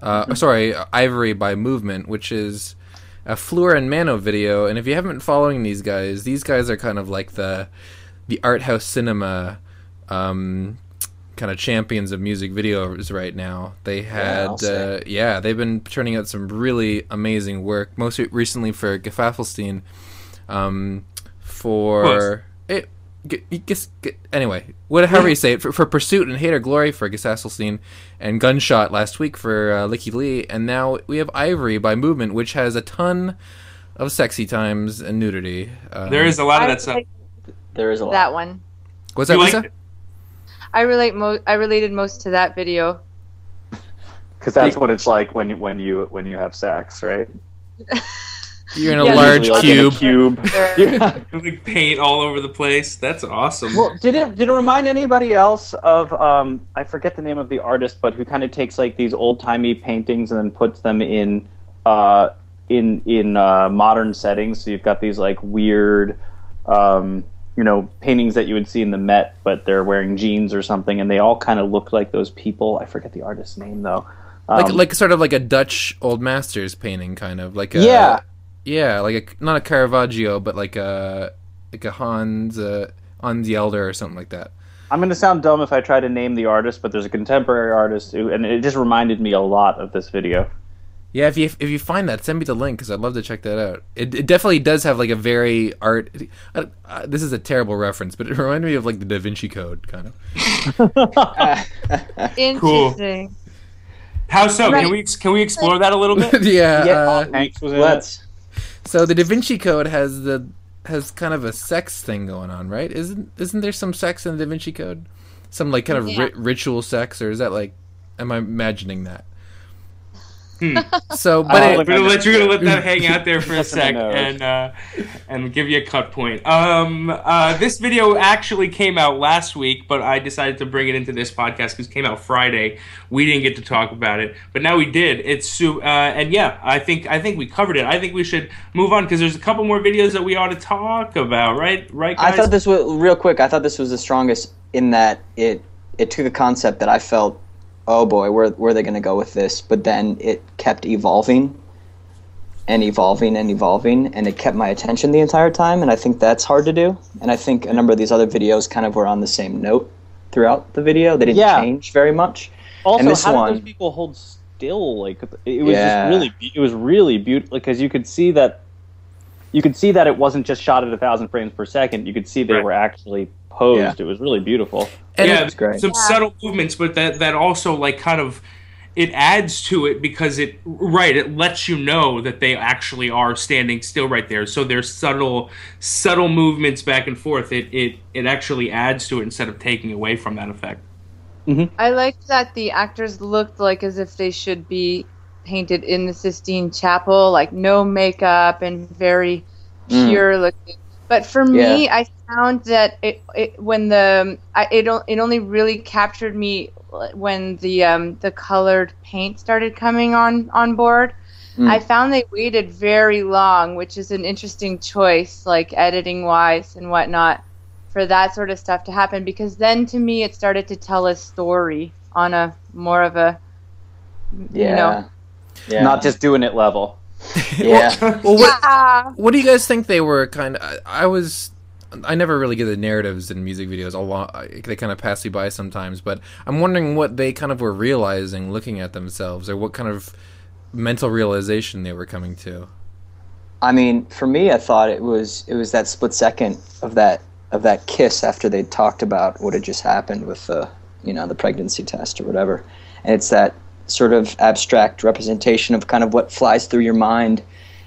Speaker 1: Uh, Sorry, Ivory by Movement, which is a Fleur and Manu video. And if you haven't been following these guys, these guys are kind of like the the art house cinema um, kind of champions of music videos right now. They had,
Speaker 5: I'll
Speaker 1: uh, yeah, they've been turning out some really amazing work. Most recently for Gesaffelstein, um, for it. G- you guess, g- anyway, whatever you say it for, for Pursuit and Hate or Glory for Gesaffelstein, and Gunshot last week for uh, Lykke Li, and now we have Ivory by Movement, which has a ton of sexy times and nudity. Um,
Speaker 2: there is a lot of that stuff.
Speaker 5: There is a lot.
Speaker 4: that one.
Speaker 1: What's that, Lisa?
Speaker 2: liked?
Speaker 4: I relate mo- I related most to that video.
Speaker 3: Because that's what it's like when you when you when you have sex, right?
Speaker 1: You're in a
Speaker 4: Yeah,
Speaker 1: large
Speaker 3: like, in a
Speaker 1: cube.
Speaker 3: cube. Yeah.
Speaker 2: Like paint all over the place. That's awesome.
Speaker 3: Well, did it did it remind anybody else of um I forget the name of the artist, but who kind of takes like these old timey paintings and then puts them in uh in in uh, modern settings. So you've got these like weird um you know paintings that you would see in the Met, but they're wearing jeans or something, and they all kind of look like those people. I forget the artist's name though.
Speaker 1: like
Speaker 3: Um,
Speaker 1: like sort of like a Dutch old masters painting, kind of like a
Speaker 3: Yeah.
Speaker 1: Yeah, like a not a Caravaggio, but like a like a Hans uh, Hans Yelder or something like that.
Speaker 3: I'm going to sound dumb if I try to name the artist, but there's a contemporary artist who, and it just reminded me a lot of this video.
Speaker 1: Yeah, if you if you find that, send me the link because I'd love to check that out. It, it definitely does have like a very art. Uh, uh, this is a terrible reference, but it reminded me of like the Da Vinci Code, kind of.
Speaker 4: Interesting.
Speaker 2: How so?
Speaker 4: Right.
Speaker 2: Can we can we explore that a little bit?
Speaker 1: yeah.
Speaker 3: Yeah,
Speaker 1: uh,
Speaker 3: Tom Hanks was in
Speaker 5: Let's.
Speaker 1: So the Da Vinci Code has the has kind of a sex thing going on, right? Isn't isn't there some sex in the Da Vinci Code? Some like kind of
Speaker 4: Yeah.
Speaker 1: ri- ritual sex, or is that like? Am I imagining that?
Speaker 2: Hmm.
Speaker 1: So, but
Speaker 3: I'll
Speaker 2: We're gonna let you're gonna let that hang out there for a sec and uh, and give you a cut point. Um, uh, this video actually came out last week, but I decided to bring it into this podcast because it came out Friday. We didn't get to talk about it, but now we did. It's su- uh, and yeah, I think I think we covered it. I think we should move on because there's a couple more videos that we ought to talk about. Right, right, guys.
Speaker 5: I thought this was real quick. I thought this was the strongest in that it it took a concept that I felt, oh boy, where where are they going to go with this? But then it kept evolving, and evolving and evolving, and it kept my attention the entire time. And I think that's hard to do. And I think a number of these other videos kind of were on the same note throughout the video. They didn't
Speaker 3: Yeah.
Speaker 5: change very much.
Speaker 3: Also,
Speaker 5: And this
Speaker 3: how
Speaker 5: one-
Speaker 3: did those people hold still? Like it was
Speaker 5: Yeah.
Speaker 3: just really, it was really beautiful because you could see that, you could see that it wasn't just shot at a thousand frames per second. You could see they
Speaker 2: Right.
Speaker 3: were actually posed.
Speaker 5: Yeah.
Speaker 3: It was really beautiful.
Speaker 1: and
Speaker 2: yeah,
Speaker 1: it-
Speaker 5: great.
Speaker 2: some
Speaker 4: Yeah.
Speaker 2: subtle movements, but that that also like kind of it adds to it because it right it lets you know that they actually are standing still right there. So there's subtle subtle movements back and forth. It it it actually adds to it instead of taking away from that effect.
Speaker 4: I liked that the actors looked like as if they should be painted in the Sistine Chapel, like no makeup and very
Speaker 5: Mm.
Speaker 4: pure looking. But for me, I found that it, it when the I, it it only really captured me when the um, the colored paint started coming on on board.
Speaker 5: Mm.
Speaker 4: I found they waited very long, which is an interesting choice, like editing wise and whatnot, for that sort of stuff to happen. Because then, to me, it started to tell a story on a more of a,
Speaker 5: Yeah.
Speaker 4: you know,
Speaker 5: yeah.
Speaker 3: Not just doing it level.
Speaker 5: yeah.
Speaker 1: well, what,
Speaker 4: yeah.
Speaker 1: what do you guys think they were kind of? I, I was. I never really get the narratives in music videos. A lot, they kind of pass you by sometimes. But I'm wondering what they kind of were realizing, looking at themselves, or what kind of mental realization they were coming to.
Speaker 5: I mean, for me, I thought it was it was that split second of that of that kiss after they talked about what had just happened with the you know the pregnancy test or whatever, and it's that sort of abstract representation of kind of what flies through your mind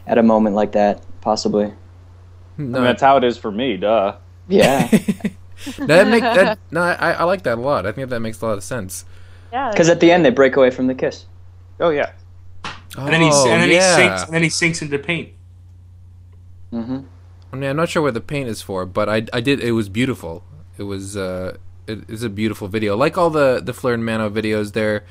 Speaker 5: at a moment like that, possibly.
Speaker 3: I mean, that's how it is for me. Duh.
Speaker 5: Yeah,
Speaker 1: that make that no, I, I like that a lot. I think that makes a lot of sense.
Speaker 4: Yeah.
Speaker 5: because at the end they break away from the kiss.
Speaker 3: Oh yeah.
Speaker 1: Oh,
Speaker 2: And then he and then
Speaker 1: yeah.
Speaker 2: he sinks and then he sinks into paint.
Speaker 5: Mm-hmm.
Speaker 1: I mean, I'm not sure what the paint is for, but I, I did. It was beautiful. It was uh, it is a beautiful video. Like all the the Fleur and Manu videos, they're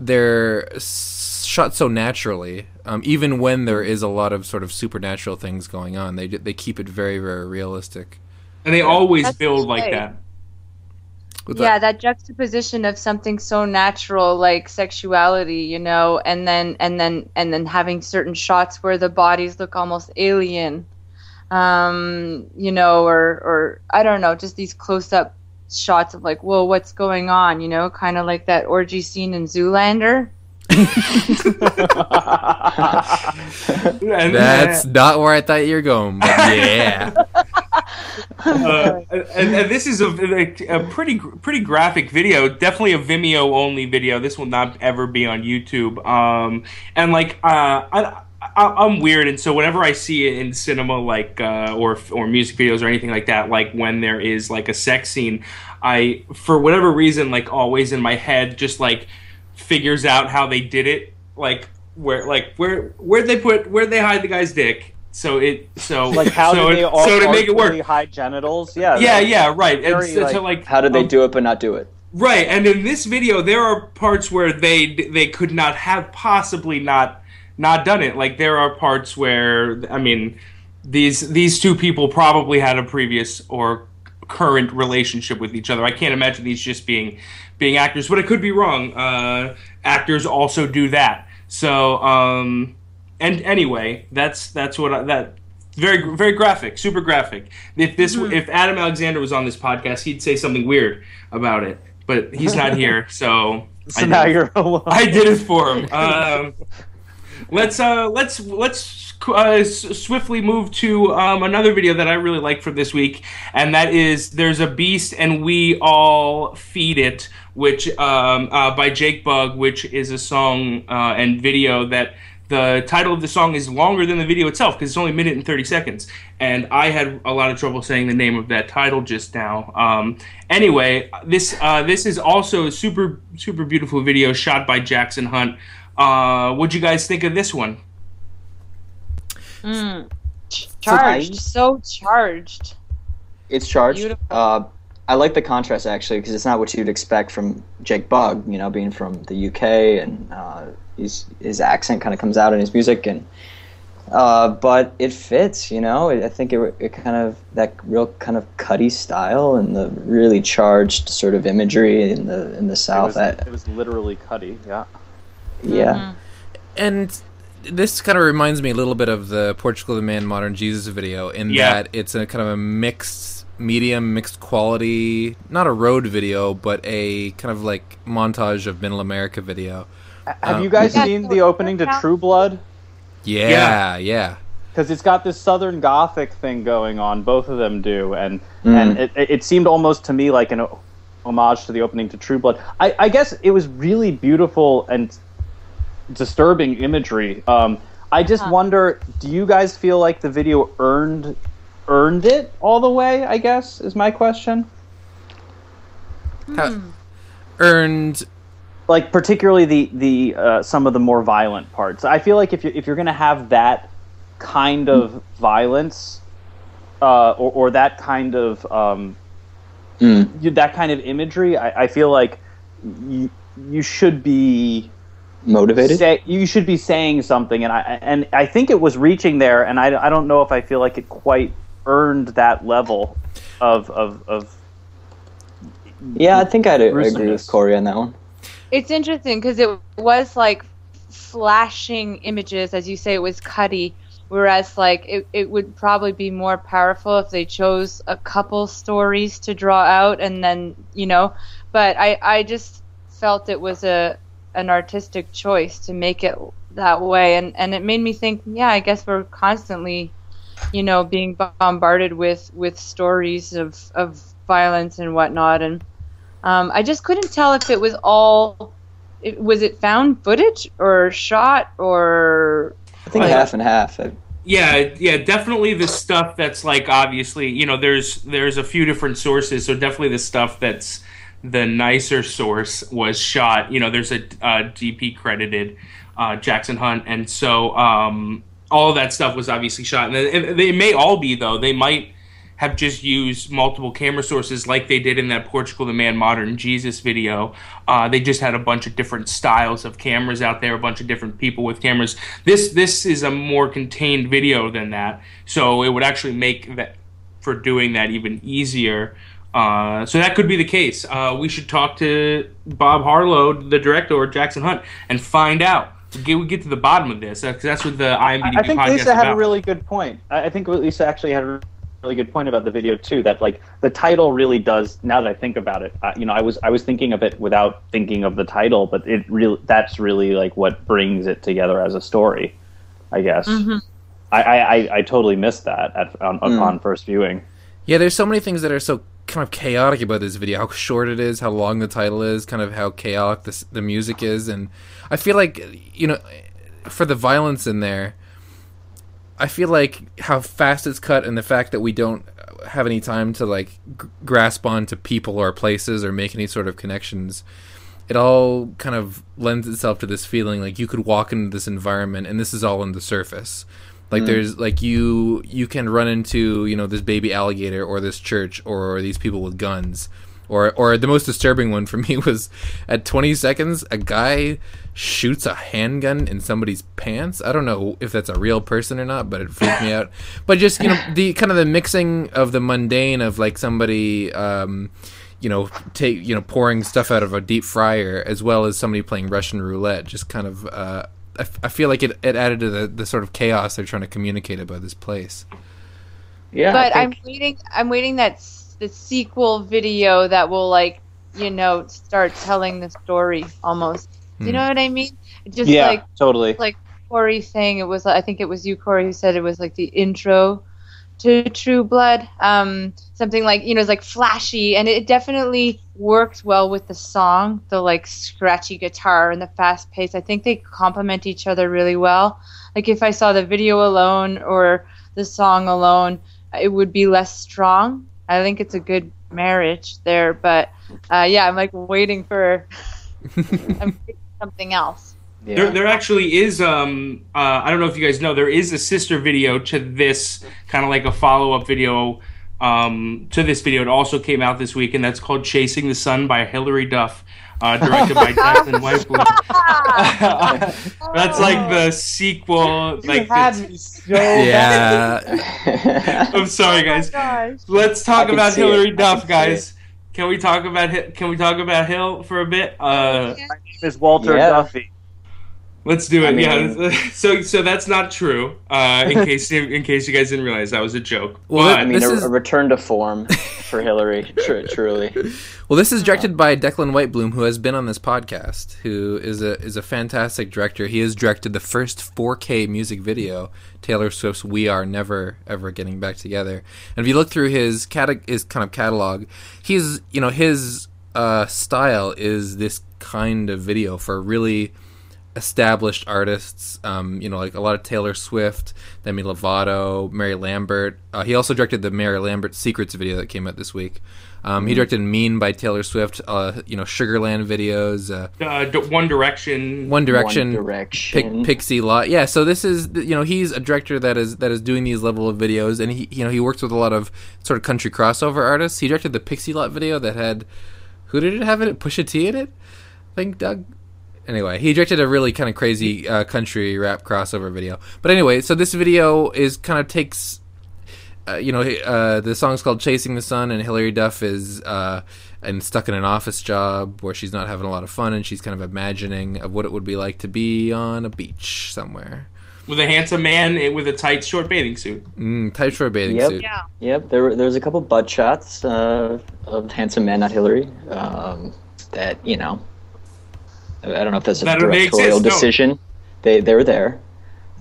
Speaker 1: they're shot so naturally. Um, even when there is a lot of sort of supernatural things going on, they they keep it very very realistic.
Speaker 2: And they always
Speaker 4: That's
Speaker 2: build like that.
Speaker 1: With
Speaker 4: yeah, that juxtaposition of something so natural like sexuality, you know, and then and then and then having certain shots where the bodies look almost alien, um, you know, or or I don't know, just these close up shots of like, whoa, what's going on, you know, kind of like that orgy scene in Zoolander.
Speaker 1: That's not where I thought you were going, but yeah.
Speaker 2: uh, and, and this is a, a, a pretty pretty graphic video. Definitely a Vimeo only video. This will not ever be on YouTube. Um, and like uh, I, I, I'm weird, and so whenever I see it in cinema, like uh, or or music videos or anything like that, like when there is like a sex scene, I for whatever reason, like always in my head, just like figures out how they did it, like where like where where they put where they hide the guy's dick. So it so
Speaker 3: Like how
Speaker 2: so
Speaker 3: did they all
Speaker 2: so to make it work
Speaker 3: artfully hide genitals? Yeah.
Speaker 2: yeah,
Speaker 3: that-
Speaker 2: yeah, right. And
Speaker 3: very,
Speaker 2: so,
Speaker 3: like-
Speaker 2: so, like,
Speaker 5: How did they
Speaker 2: um,
Speaker 5: do it but not do it?
Speaker 2: Right, and in this video, there are parts where they they could not have possibly not not done it. Like there are parts where I mean, these these two people probably had a previous or current relationship with each other. I can't imagine these just being being actors, but I could be wrong. Uh, actors also do that. So, um, and anyway, that's that's what I, that very very graphic, super graphic. If this if Adam Alexander was on this podcast, he'd say something weird about it, but he's not here, so
Speaker 3: So
Speaker 2: I
Speaker 3: now
Speaker 2: did,
Speaker 3: you're alone.
Speaker 2: I did it for him. Um, let's uh let's let's uh, swiftly move to um, another video that I really like from this week, and that is "There's a Beast and We All Feed It," which um, uh, by Jake Bugg, which is a song uh, and video that the title of the song is longer than the video itself because it's only a minute and 30 seconds. And I had a lot of trouble saying the name of that title just now. Um, anyway, this uh, this is also a super super beautiful video shot by Jackson Hunt. Uh, what'd you guys think of this one?
Speaker 4: Mm. Charged, so charged.
Speaker 5: It's charged.
Speaker 4: Beautiful.
Speaker 5: Uh, I like the contrast actually because it's not what you'd expect from Jake Bugg. You know, being from the UK and uh, he's, his accent kind of comes out in his music, and uh, but it fits. You know, I think it, it kind of that real kind of cutty style and the really charged sort of imagery in the in the
Speaker 3: It
Speaker 5: South.
Speaker 3: was,
Speaker 5: I-
Speaker 3: it was literally Cuddy, yeah.
Speaker 5: Yeah.
Speaker 1: and this kind of reminds me a little bit of the Portugal the Man Modern Jesus video in
Speaker 2: Yeah.
Speaker 1: that it's a kind of a mixed medium, mixed quality, not a road video, but a kind of like montage of Middle America video.
Speaker 3: Have
Speaker 1: Um,
Speaker 3: you guys seen the opening to. True Blood?
Speaker 1: Yeah, yeah.
Speaker 3: Because it's got this Southern Gothic thing going on. Both of them do, and
Speaker 5: Mm.
Speaker 3: and it, it it seemed almost to me like an homage to the opening to True Blood. I, I guess it was really beautiful and disturbing imagery. Um, I just
Speaker 4: Huh.
Speaker 3: wonder, do you guys feel like the video earned earned it all the way? I guess is my question.
Speaker 1: How- earned
Speaker 3: like particularly the the uh, some of the more violent parts. I feel like if you if you're gonna have that kind of violence, uh, or or that kind of um,
Speaker 5: Mm.
Speaker 3: you, that kind of imagery, I, I feel like you you should be
Speaker 5: Motivated.
Speaker 3: say, you should be saying something, and I and I think it was reaching there, and I, I don't know if I feel like it quite earned that level of of of
Speaker 5: Yeah, I think I'd agree with Corey on that one.
Speaker 4: It's interesting because it was like flashing images, as you say, it was cutty. Whereas, like, it, it would probably be more powerful if they chose a couple stories to draw out and then, you know. But I, I just felt it was a an artistic choice to make it that way. And, and it made me think, yeah, I guess we're constantly, you know, being bombarded with, with stories of, of violence and whatnot. And um, I just couldn't tell if it was all. It, was it found footage or shot or?
Speaker 5: I think
Speaker 2: I-
Speaker 5: half and half. I-
Speaker 2: Yeah, yeah, definitely the stuff that's like obviously, you know, there's there's a few different sources, so definitely the stuff that's the nicer source was shot. You know, there's a uh, DP credited uh, Jackson Hunt, and so um, all that stuff was obviously shot. And they may all be though. They might have just used multiple camera sources like they did in that Portugal the Man Modern Jesus video. Uh, they just had a bunch of different styles of cameras out there, a bunch of different people with cameras. This this is a more contained video than that, so it would actually make that for doing that even easier. Uh, so that could be the case. Uh, we should talk to Bob Harlow, the director, or Jackson Hunt, and find out. Get, we get to the bottom of this because that's what the IMVDb
Speaker 3: I think
Speaker 2: podcast
Speaker 3: Lisa had
Speaker 2: about.
Speaker 3: a really good point. I I think Lisa actually had a really good point about the video too. That like the title really does. Now that I think about it, uh, you know, I was I was thinking of it without thinking of the title, but it really that's really like what brings it together as a story. I guess.
Speaker 4: Mm-hmm.
Speaker 3: I, I, I, I totally missed that at, on, upon first viewing.
Speaker 1: Yeah, there's so many things that are so kind of chaotic about this video. How short it is, how long the title is, kind of how chaotic this, the music is, and I feel like you know, for the violence in there, I feel like how fast it's cut and the fact that we don't have any time to like g- grasp onto people or places or make any sort of connections. It all kind of lends itself to this feeling like you could walk into this environment and this is all on the surface. Like there's like you you can run into you know this baby alligator or this church or these people with guns, or or the most disturbing one for me was at 20 seconds a guy shoots a handgun in somebody's pants. I don't know if that's a real person or not, but it freaked me out. But just you know the kind of the mixing of the mundane of like somebody. Um, you know, take you know, pouring stuff out of a deep fryer, as well as somebody playing Russian roulette. Just kind of, uh, I, f- I feel like it, it added to the, the sort of chaos they're trying to communicate about this place.
Speaker 3: Yeah,
Speaker 4: but
Speaker 3: I
Speaker 4: I'm waiting. I'm waiting that s- the sequel video that will like, you know, start telling the story almost. Do you
Speaker 1: Hmm.
Speaker 4: know what I mean? Just
Speaker 3: yeah,
Speaker 4: like
Speaker 3: totally.
Speaker 4: like Corey saying it was. I think it was you, Corey, who said it was like the intro to True Blood. Um, something like you know, it's like flashy, and it definitely works well with the song. The like scratchy guitar and the fast pace. I think they complement each other really well. Like if I saw the video alone or the song alone, it would be less strong. I think it's a good marriage there, but uh, yeah, I'm like waiting for I'm waiting for something else.
Speaker 5: Yeah.
Speaker 2: There, there actually is. Um, uh, I don't know if you guys know. There is a sister video to this, kind of like a follow up video um, to this video. It also came out this week, and that's called "Chasing the Sun" by Hilary Duff, uh, directed by Declan Whitebloom. that's like the sequel. Like,
Speaker 6: had
Speaker 2: the-
Speaker 6: me so
Speaker 1: Yeah.
Speaker 2: I'm sorry, guys.
Speaker 4: gosh.
Speaker 2: Let's talk about
Speaker 5: see
Speaker 2: Hilary
Speaker 5: it.
Speaker 2: Duff,
Speaker 5: can see
Speaker 2: guys. Can we talk about Hi- Can we talk about Hill for a bit? Uh,
Speaker 6: My name is Walter
Speaker 5: Yeah.
Speaker 6: Duffy.
Speaker 2: Let's do it.
Speaker 5: I
Speaker 2: yeah. So so that's not true. Uh, in case in case you guys didn't realize that was a joke.
Speaker 1: Well,
Speaker 2: But-
Speaker 5: I mean, a,
Speaker 1: is-
Speaker 5: a return to form for Hilary, tr- truly.
Speaker 1: Well, this is directed by Declan Whitebloom, who has been on this podcast, who is a is a fantastic director. He has directed the first 4K music video, Taylor Swift's "We Are Never Ever Getting Back Together." And if you look through his cata- his kind of catalog, he's you know his uh, style is this kind of video for really established artists. Um, you know, like a lot of Taylor Swift, Demi Lovato, Mary Lambert. Uh, he also directed the Mary Lambert Secrets video that came out this week. Um, He directed "Mean" by Taylor Swift. Uh, you know, Sugarland videos, uh,
Speaker 2: uh, D- One Direction.
Speaker 1: One Direction,
Speaker 5: One Direction.
Speaker 1: Pic- Pixie Lott. Yeah, so this is you know he's a director that is that is doing these level of videos, and he you know he works with a lot of sort of country crossover artists. He directed the Pixie Lott video that had who did it have in it? Pusha T in it, I think Doug. Anyway, he directed a really kind of crazy uh, country rap crossover video. But anyway, so this video is kind of takes, uh, you know, uh, the song's called "Chasing the Sun," and Hilary Duff is uh, and stuck in an office job where she's not having a lot of fun, and she's kind of imagining of what it would be like to be on a beach somewhere.
Speaker 2: with a handsome man with a tight short bathing suit.
Speaker 1: Mm, tight short bathing
Speaker 5: Yep.
Speaker 1: suit.
Speaker 4: Yeah.
Speaker 5: Yep, there were, there was a couple butt shots uh, of handsome man, not Hilary. Um, that you know, I I don't know if that's a
Speaker 2: That
Speaker 5: directorial
Speaker 2: exist, no.
Speaker 5: decision. They they were there.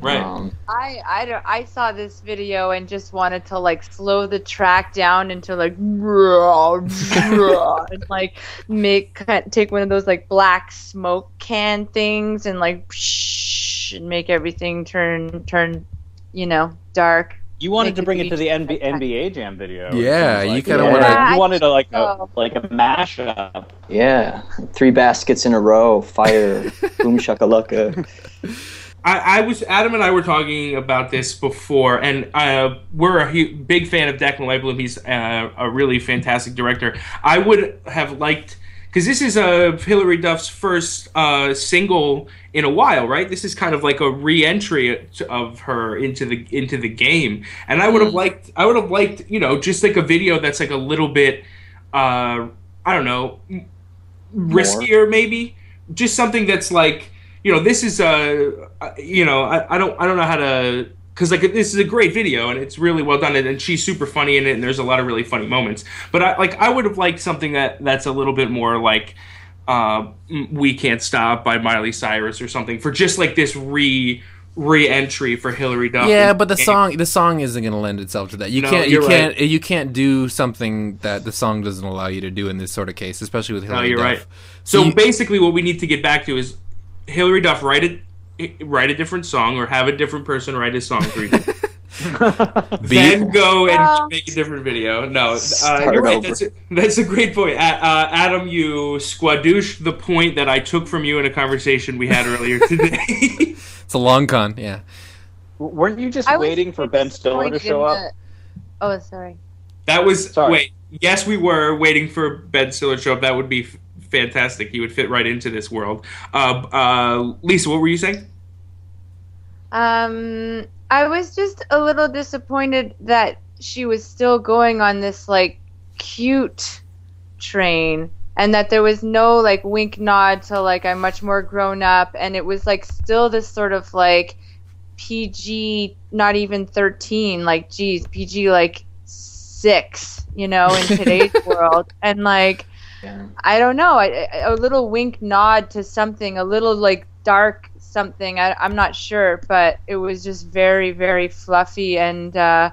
Speaker 2: Right.
Speaker 5: Um,
Speaker 4: I I don't, I saw this video and just wanted to like slow the track down into like and like make take one of those like black smoke can things and like and make everything turn turn you know dark.
Speaker 6: You wanted to bring it to the
Speaker 4: beach-
Speaker 6: NB- NBA Jam video.
Speaker 1: Yeah,
Speaker 6: seems
Speaker 1: you kinda
Speaker 5: wanna-
Speaker 6: You wanted a, like a like a mashup.
Speaker 5: yeah, three baskets in a row, fire, boom shakalaka.
Speaker 2: I, I was Adam and I were talking about this before, and uh, we're a hu- big fan of Declan Whitebloom. He's uh, a really fantastic director. I would have liked because this is uh, Hilary Duff's first uh, single in a while, right? This is kind of like a re-entry of her into the into the game, and I would have liked I would have liked you know just like a video that's like a little bit uh, I don't know m- riskier maybe. Just something that's like you know this is uh uh, you know I, I don't I don't know how to because like this is a great video and it's really well done and, and she's super funny in it and there's a lot of really funny moments but I like I would have liked something that that's a little bit more like uh we can't stop by Miley Cyrus or something for just like this re re-entry for Hilary Duff
Speaker 1: Yeah, but the song the song isn't going to lend itself to that. You
Speaker 2: No,
Speaker 1: can't you can't you can't do something that the song doesn't allow you to do in this sort of case, especially with
Speaker 2: No,
Speaker 1: Hilary
Speaker 2: you're
Speaker 1: Duff.
Speaker 2: right. So
Speaker 1: you-
Speaker 2: basically, what we need to get back to is Hilary Duff write a write a different song or have a different person write a song for you. then go and
Speaker 4: Well-
Speaker 2: make a different video. No, uh, you're right. That's a, that's a great point. Uh, Adam, you squadouche the point that I took from you in a conversation we had earlier today.
Speaker 1: It's a long con, yeah.
Speaker 6: Weren't you just
Speaker 4: I
Speaker 6: waiting for Ben Stiller to show up?
Speaker 4: the- Oh, sorry.
Speaker 2: that was
Speaker 6: Sorry.
Speaker 2: wait. Yes, we were waiting for Ben Stiller to show up. That would be f- fantastic. He would fit right into this world. Uh, uh, Lisa, what were you saying?
Speaker 4: Um, I was just a little disappointed that she was still going on this like cute train and that there was no like wink nod to like I'm much more grown up and it was like still this sort of like PG not even 13 like geez PG like 6 you know in today's world and like
Speaker 5: Yeah.
Speaker 4: I don't know. I, I- a little wink nod to something, a little like dark something. I, I'm not sure, but it was just very, very fluffy, and uh,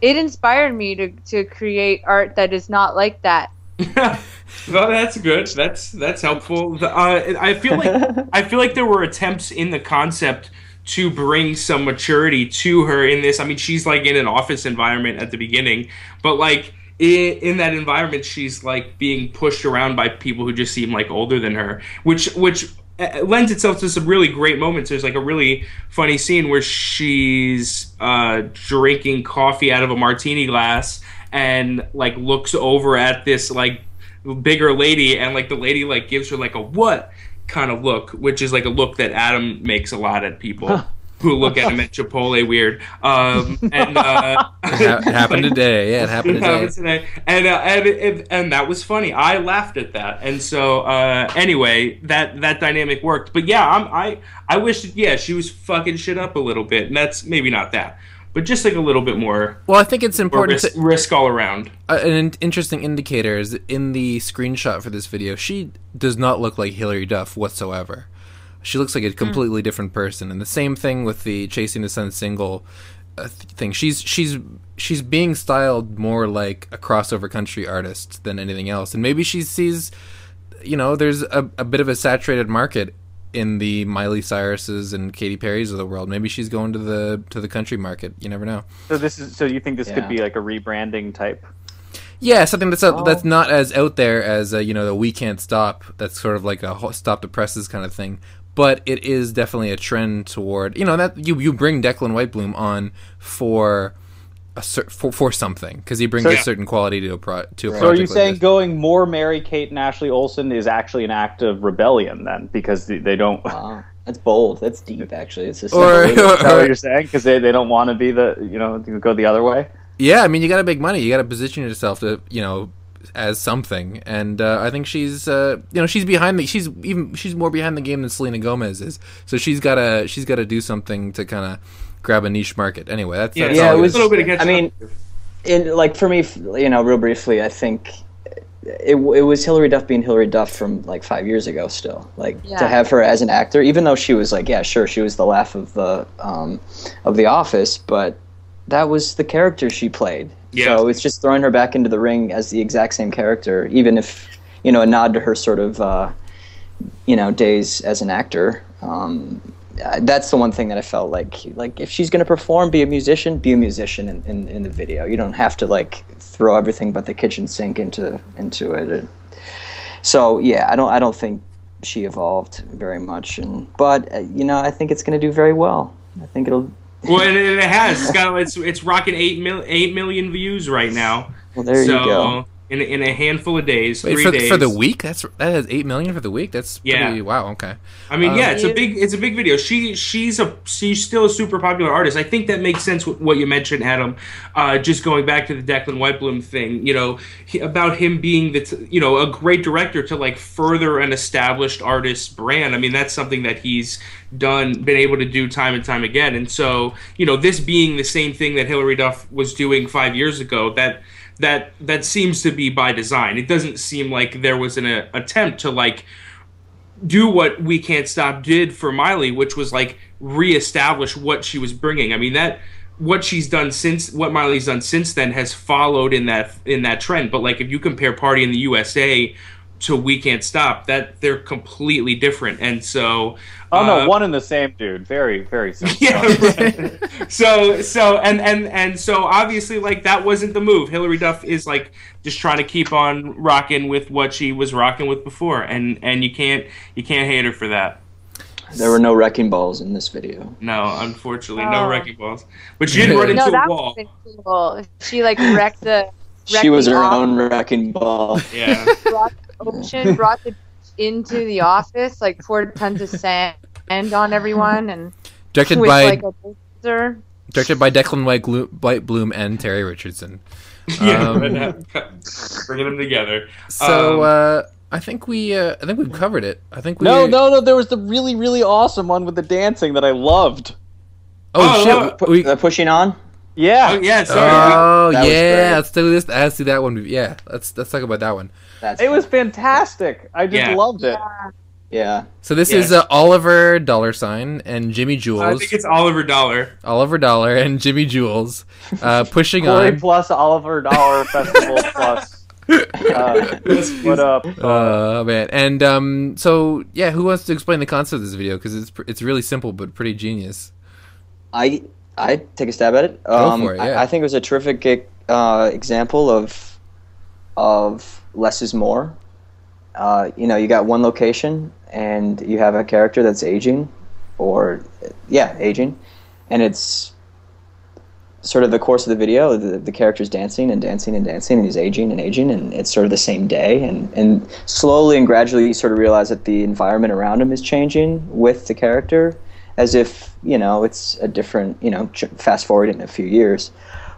Speaker 4: it inspired me to to create art that is not like that.
Speaker 2: well, that's good. That's that's helpful. The- Uh, I feel like I feel like there were attempts in the concept to bring some maturity to her in this. I mean, she's like in an office environment at the beginning, but like in, in that environment, she's like being pushed around by people who just seem like older than her, which which uh, lends itself to some really great moments. There's like a really funny scene where she's uh, drinking coffee out of a martini glass and like looks over at this like bigger lady and like the lady like gives her like a what kind of look which is like a look that adam makes a lot at people who look at him at chipotle weird um and uh
Speaker 1: It, ha- it happened today. Yeah, it happened
Speaker 2: it
Speaker 1: today.
Speaker 2: happened today. And uh, and, it, and that was funny. I laughed at that. And so uh, anyway, that that dynamic worked. But yeah, I'm, I I wish yeah she was fucking shit up a little bit. And that's maybe not that, but just like a little bit more,
Speaker 1: Well, I think it's important
Speaker 2: risk,
Speaker 1: to,
Speaker 2: risk all around.
Speaker 1: uh, an interesting indicator is in the screenshot for this video, she does not look like Hilary Duff whatsoever. She looks like a completely different person, and the same thing with the Chasing the Sun single uh, thing. She's she's she's being styled more like a crossover country artist than anything else, and maybe she sees, you know, there's a, a bit of a saturated market in the Miley Cyrus's and Katy Perry's of the world. Maybe she's going to the to the country market. You never know.
Speaker 6: So this is. So you think this
Speaker 5: Yeah.
Speaker 6: could be like a rebranding type?
Speaker 1: Yeah, something that's uh,
Speaker 5: Oh.
Speaker 1: that's not as out there as uh, you know the "We Can't Stop." That's sort of like a stop the presses kind of thing. But it is definitely a trend toward you know that you you bring Declan Whitebloom on for a cer- for, for something because he brings
Speaker 6: So-
Speaker 1: a certain quality to a pro- to a
Speaker 6: So are you
Speaker 1: like
Speaker 6: saying
Speaker 1: this.
Speaker 6: going more Mary Kate and Ashley Olsen is actually an act of rebellion then because they, they don't?
Speaker 5: Wow, that's bold. That's deep, actually. It's just
Speaker 1: Or-
Speaker 6: that what you're saying? Because they, they don't want to be the you know go the other way.
Speaker 1: Yeah, I mean, you got to make money. You got to position yourself to, you know, as something. And uh, I think she's, uh, you know, she's behind the. She's even she's more behind the game than Selena Gomez is. So she's got to she's got to do something to kind of grab a niche market. Anyway, that's
Speaker 2: Yeah,
Speaker 1: that's
Speaker 5: Yeah,
Speaker 1: all
Speaker 5: it
Speaker 1: good.
Speaker 5: was-
Speaker 2: a little bit of
Speaker 5: I mean,
Speaker 2: up.
Speaker 5: in like for me, you know, real briefly, I think it, it was Hilary Duff being Hilary Duff from like five years ago. Still, like
Speaker 4: Yeah.
Speaker 5: to have her as an actor, even though she was like, yeah, sure, she was the laugh of the um, of the Office, but that was the character she played.
Speaker 2: Yeah.
Speaker 5: So it's just throwing her back into the ring as the exact same character, even if you know a nod to her sort of uh, you know days as an actor. Um, that's the one thing that I felt like like if she's gonna perform, be a musician, be a musician in, in, in the video. You don't have to like throw everything but the kitchen sink into into it. So yeah, I don't I don't think she evolved very much, and but uh, you know I think it's gonna do very well. I think it'll.
Speaker 2: Well, it, it has. It's got. It's it's rocking eight mil, eight million views right now.
Speaker 5: Well, there
Speaker 2: so
Speaker 5: you go.
Speaker 2: In in a handful of days,
Speaker 1: Wait,
Speaker 2: three
Speaker 1: for,
Speaker 2: days
Speaker 1: for the week. That's that has eight million for the week. That's
Speaker 2: Yeah.
Speaker 1: pretty, wow. Okay.
Speaker 2: I mean,
Speaker 1: Um,
Speaker 2: yeah, it's a big, it's a big video. She, she's a, she's still a super popular artist. I think that makes sense with what you mentioned, Adam. Uh, just going back to the Declan Whitebloom thing, you know, he, about him being the, t- you know, a great director to like further an established artist brand. I mean, that's something that he's done, been able to do time and time again. And so, you know, this being the same thing that Hilary Duff was doing five years ago, that that that seems to be by design. It doesn't seem like there was an uh, attempt to like do what We Can't Stop did for Miley, which was like reestablish what she was bringing. I mean that what she's done since what Miley's done since then has followed in that in that trend. But like if you compare Party in the USA to We Can't Stop, that they're completely different. And so
Speaker 6: Oh no,
Speaker 2: uh,
Speaker 6: one and the same dude. Very very simple.
Speaker 2: yeah, right. so so and and and so obviously like that wasn't the move. Hilary Duff is like just trying to keep on rocking with what she was rocking with before, and and you can't you can't hate her for that.
Speaker 5: There were no wrecking balls in this video.
Speaker 2: No, unfortunately, no
Speaker 4: Oh.
Speaker 2: wrecking balls. But she didn't run into
Speaker 4: No,
Speaker 2: a wall.
Speaker 4: would have been cool. She like wrecked the.
Speaker 5: She was her
Speaker 4: off-
Speaker 5: own wrecking ball.
Speaker 2: Yeah,
Speaker 4: Brought the ocean, brought the into the office, like poured tons of sand on everyone, and
Speaker 1: Directed by
Speaker 4: like a
Speaker 1: directed by Declan White, Glo- White Bloom and Terry Richardson.
Speaker 2: yeah,
Speaker 1: Um,
Speaker 2: uh, bringing them together.
Speaker 1: So
Speaker 2: Um,
Speaker 1: uh, I think we uh, I think we've covered it. I think we
Speaker 6: No, no, no. There was the really really awesome one with the dancing that I loved.
Speaker 1: Oh,
Speaker 2: Oh,
Speaker 1: shit!
Speaker 2: no.
Speaker 5: Pu-
Speaker 1: we,
Speaker 5: uh, pushing on.
Speaker 6: Yeah.
Speaker 2: Oh yeah, sorry.
Speaker 1: oh
Speaker 5: That
Speaker 1: yeah,
Speaker 5: great.
Speaker 1: let's do this. Let's do that one. Yeah, let's let's talk about that one.
Speaker 5: That's
Speaker 6: It was fantastic. I just
Speaker 2: Yeah.
Speaker 6: loved it.
Speaker 4: Yeah.
Speaker 5: Yeah.
Speaker 1: So this
Speaker 2: Yes.
Speaker 1: is uh, Oliver Dollar Sign and
Speaker 2: Jimi
Speaker 1: Jules.
Speaker 2: I think it's Oliver Dollar.
Speaker 1: Oliver Dollar and Jimi Jules uh, pushing
Speaker 3: Corey
Speaker 1: on.
Speaker 3: plus Oliver Dollar Festival plus. Uh, what up?
Speaker 1: Uh, man, and um, so yeah, who wants to explain the concept of this video? Because it's pr- it's really simple but pretty genius.
Speaker 5: I I take a stab at it.
Speaker 1: Go
Speaker 5: Um,
Speaker 1: for it, yeah.
Speaker 5: I, I think it was a terrific uh, example of of less is more. Uh, you know, you got one location and you have a character that's aging, or yeah, aging, and it's sort of the course of the video. The, the character's dancing and dancing and dancing, and he's aging and aging, and it's sort of the same day, and and slowly and gradually you sort of realize that the environment around him is changing with the character as if you know it's a different you know fast forward in a few years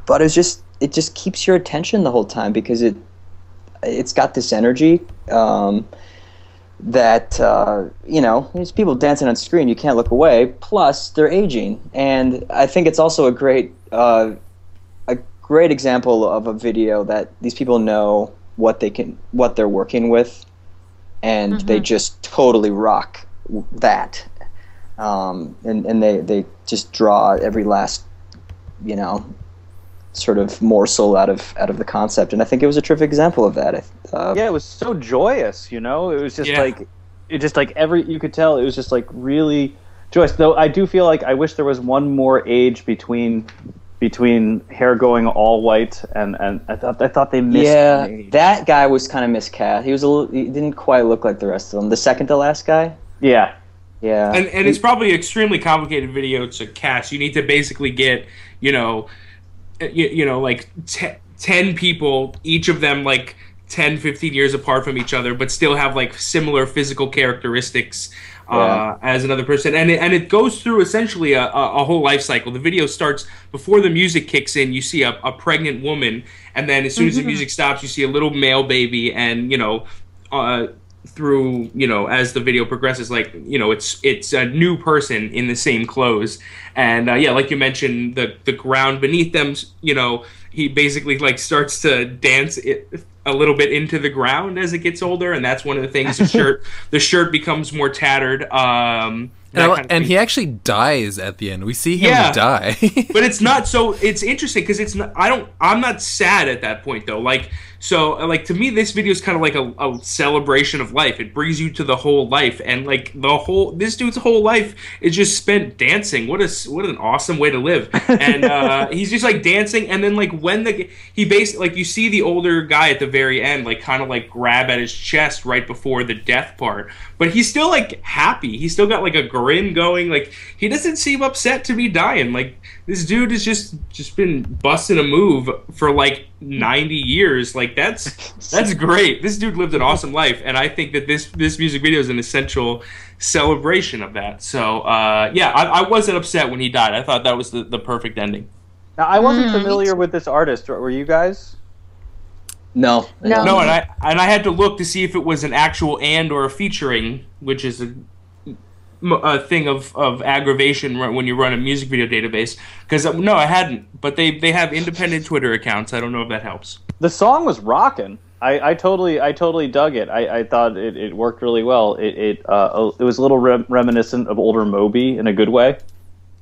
Speaker 5: but it's just it just keeps your attention the whole time because it it's got this energy um, that uh, you know there's people dancing on screen you can't look away. Plus they're aging. And i think it's also a great uh, a great example of a video that these people know what they can what they're working with. And they just totally rock that. Um, and and they they just draw every last you know sort of morsel out of out of the concept and I think it was a terrific example of that uh,
Speaker 3: yeah, it was so joyous. You know, it was just
Speaker 2: Yeah.
Speaker 3: like it just like every you could tell it was just like really joyous. Though I do feel like I wish there was one more age between between hair going all white and and I thought I thought they missed.
Speaker 5: yeah
Speaker 3: an
Speaker 5: that guy was kind of miscast he was a little he didn't quite look like the rest of them the second to last guy
Speaker 3: yeah.
Speaker 5: yeah
Speaker 2: and, and it's probably an extremely complicated video to cast. You need to basically get, you know, you, you know, like te- 10 people, each of them like 10, 15 years apart from each other, but still have like similar physical characteristics uh,
Speaker 5: Yeah.
Speaker 2: as another person. And it, and it goes through essentially a, a, a whole life cycle. The video starts before the music kicks in, you see a, a pregnant woman, and then as soon as the music stops, you see a little male baby, and, you know, uh, through you know as the video progresses like you know it's it's a new person in the same clothes. And uh, yeah like you mentioned the the ground beneath them you know he basically like starts to dance it a little bit into the ground as it gets older. And that's one of the things the shirt the shirt becomes more tattered. Um
Speaker 1: And, and he actually dies at the end. We see him
Speaker 2: Yeah.
Speaker 1: die.
Speaker 2: but it's not so it's interesting because it's not i don't i'm not sad at that point though. Like so like to me this video is kind of like a, a celebration of life. It brings you to the whole life and like the whole this dude's whole life is just spent dancing. What a what an awesome way to live. And uh he's just like dancing and then like when the he basically like you see the older guy at the very end like kind of like grab at his chest right before the death part. But he's still like happy. He's still got like a grin going like he doesn't seem upset to be dying. Like this dude has just just been busting a move for like 90 years. Like that's that's great. This dude lived an awesome life and i think that this this music video is an essential celebration of that. So uh yeah i, I wasn't upset when he died. I thought that was the, the perfect ending.
Speaker 3: Now I wasn't
Speaker 4: Mm, me
Speaker 3: familiar with this artist. Were you guys?
Speaker 5: no.
Speaker 4: No.
Speaker 2: no and i and i had to look to see if it was an actual and or a featuring which is a a thing of, of aggravation when you run a music video database because no I hadn't but they they have independent Twitter accounts I don't know if that helps
Speaker 3: The song was rocking. I, I totally I totally dug it. I, I thought it, it worked really well. It it uh, it was a little rem- reminiscent of older Moby in a good way.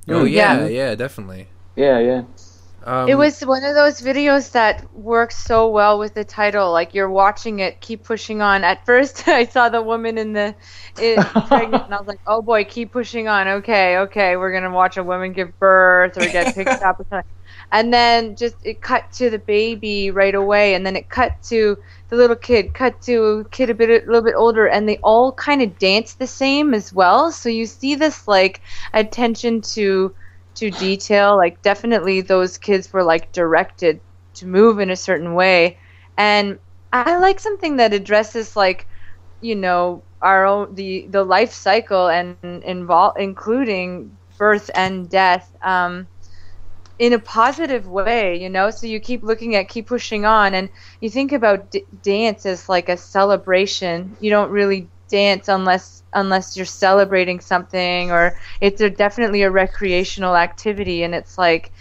Speaker 1: oh yeah,
Speaker 4: Yeah.
Speaker 1: yeah, definitely.
Speaker 5: yeah yeah
Speaker 1: Um,
Speaker 4: It was one of those videos that works so well with the title. Like you're watching it, keep pushing on. At first, I saw the woman in the it, pregnant, and I was like, "Oh boy, keep pushing on." Okay, okay, we're gonna watch a woman give birth or get picked up or something. And then just it cut to the baby right away, and then it cut to the little kid, cut to a kid a bit a little bit older, and they all kind of dance the same as well. So you see this like attention to to detail. Like definitely those kids were like directed to move in a certain way. And I like something that addresses like, you know, our own the the life cycle and involve including birth and death. Um, in a positive way, you know. So you keep looking at, keep pushing on, and you think about d- dance as like a celebration. You don't really dance unless unless you're celebrating something, or it's a, definitely a recreational activity. And it's like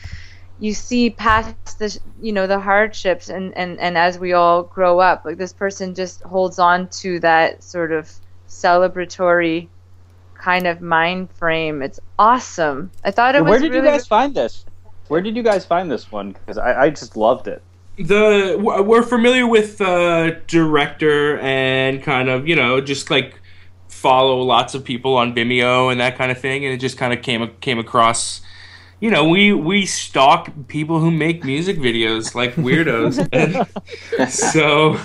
Speaker 4: you see past the you know the hardships, and and and as we all grow up, like this person just holds on to that sort of celebratory kind of mind frame. It's awesome. I thought it was.
Speaker 3: Where did
Speaker 4: really
Speaker 3: you guys find this? Where did you guys find this one? Because I, I just loved it.
Speaker 2: The we're familiar with the director and kind of you know just like follow lots of people on Vimeo and that kind of thing, and it just kind of came came across. You know, we we stalk people who make music videos like weirdos, and so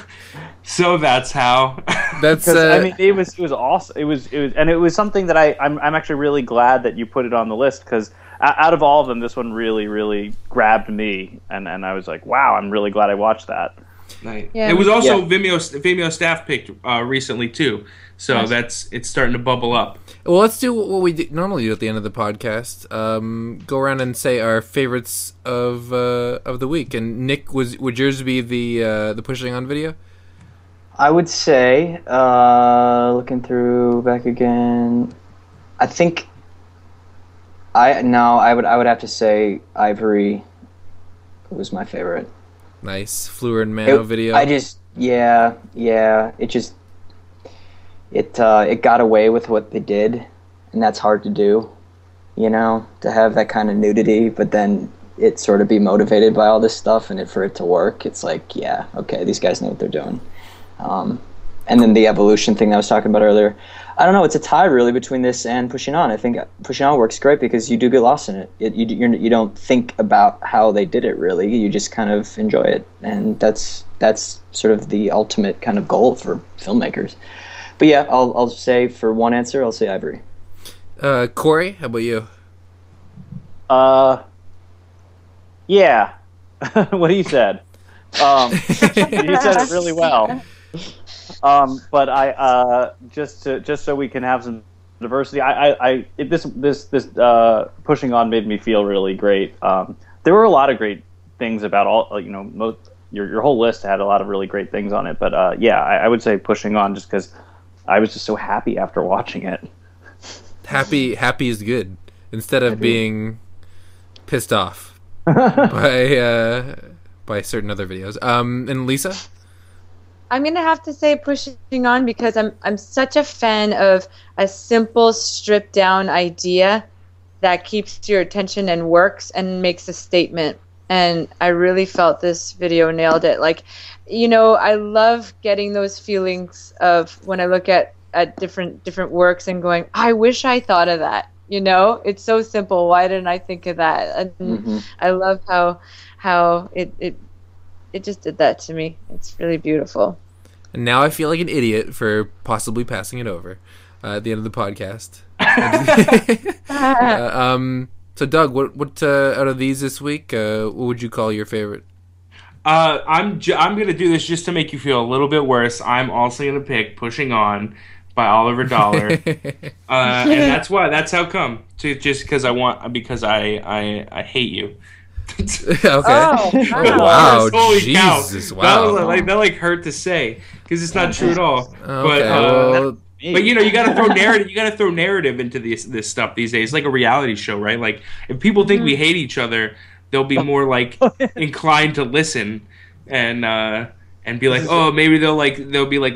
Speaker 2: so that's how.
Speaker 1: That's uh,
Speaker 3: I mean, it was it was awesome. It was it was, and it was something that I I'm I'm actually really glad that you put it on the list because out of all of them, this one really really grabbed me, and and I was like, wow, I'm really glad I watched that.
Speaker 2: Nice.
Speaker 4: Yeah.
Speaker 2: It was also
Speaker 3: Yeah.
Speaker 2: Vimeo Vimeo staff picked uh, recently too, so that's it's starting to bubble up.
Speaker 1: Well, let's do what we do, normally do at the end of the podcast. Um, go around and say our favorites of uh, of the week. And Nick, was would yours be the uh, the pushing on video?
Speaker 5: I would say, uh, looking through back again, I think I no, I would I would have to say Ivory was my favorite.
Speaker 1: Nice Fluor and Mano
Speaker 5: It-
Speaker 1: video.
Speaker 5: I just yeah yeah it just it uh, it got away with what they did, and that's hard to do, you know, to have that kind of nudity, but then it sort of be motivated by all this stuff, and it for it to work, it's like yeah okay these guys know what they're doing. Um, and then the evolution thing I was talking about earlier. I don't know. It's a tie really between this and pushing on. I think pushing on works great because you do get lost in it. it you you're, you don't think about how they did it really. You just kind of enjoy it, and that's that's sort of the ultimate kind of goal for filmmakers. But yeah, I'll I'll say for one answer, I'll say Ivory.
Speaker 1: uh, Corey, how about you?
Speaker 3: Uh, yeah. what he said. Um, you said it really well. Um, but I uh, just to just so we can have some diversity. I, I, I it, this this this uh, pushing on made me feel really great. Um, there were a lot of great things about all you know. Most, your your whole list had a lot of really great things on it. But uh, yeah, I, I would say pushing on just because I was just so happy after watching it.
Speaker 1: Happy, happy is good. Instead of being pissed off by uh, by certain other videos. Um, and Lisa,
Speaker 4: I'm gonna have to say pushing on because I'm I'm such a fan of a simple stripped down idea that keeps your attention and works and makes a statement. And I really felt this video nailed it. Like, you know, I love getting those feelings of when I look at at different different works and going, I wish I thought of that. You know, it's so simple. Why didn't I think of that? And
Speaker 5: Mhm.
Speaker 4: I love how how it it it just did that to me. It's really beautiful.
Speaker 1: and now I feel like an idiot for possibly passing it over uh, at the end of the podcast. uh, um, so, Doug, what what uh, out of these this week? Uh, what would you call your favorite?
Speaker 2: Uh, I'm ju- I'm gonna do this just to make you feel a little bit worse. I'm also gonna pick "Pushing On" by Oliver Dollar, uh, and that's why. That's how come. To just because I want because I I I hate you.
Speaker 1: okay.
Speaker 4: Oh,
Speaker 1: Wow,
Speaker 2: Holy
Speaker 1: Jesus,
Speaker 2: cow!
Speaker 1: wow.
Speaker 2: That was like that like hurt to say because it's not true at all. But uh,
Speaker 1: well,
Speaker 2: but you know, you got to throw narrative. You got to throw narrative into this this stuff these days. It's like a reality show, right? Like if people think we hate each other, they'll be more like inclined to listen and uh, and be like, oh, maybe they'll like they'll be like,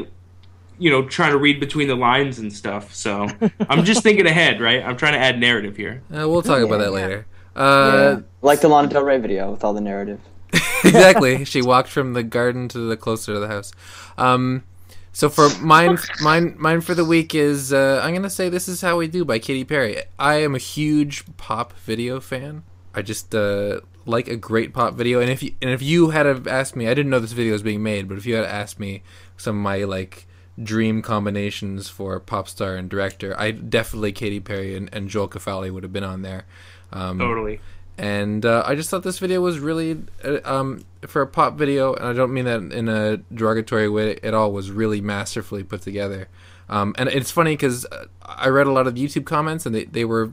Speaker 2: you know, trying to read between the lines and stuff. So I'm just thinking ahead, right? I'm trying to add narrative here.
Speaker 1: uh, we'll talk about that later. Uh,
Speaker 5: yeah. Like the Lana Del Rey video with all the narrative.
Speaker 1: exactly. She walked from the garden to the closer to the house. Um, so for mine, mine, mine for the week is uh, I'm gonna say "This Is How We Do" by Katy Perry. I am a huge pop video fan. I just uh, like a great pop video, and if you, and if you had asked me, I didn't know this video was being made, but if you had asked me some of my like dream combinations for pop star and director, I definitely Katy Perry and, and Joel Kefali would have been on there. Um,
Speaker 2: Totally.
Speaker 1: and uh, I just thought this video was really uh, um, for a pop video, and I don't mean that in a derogatory way at all. Was really masterfully put together, um, and it's funny because I read a lot of YouTube comments, and they they were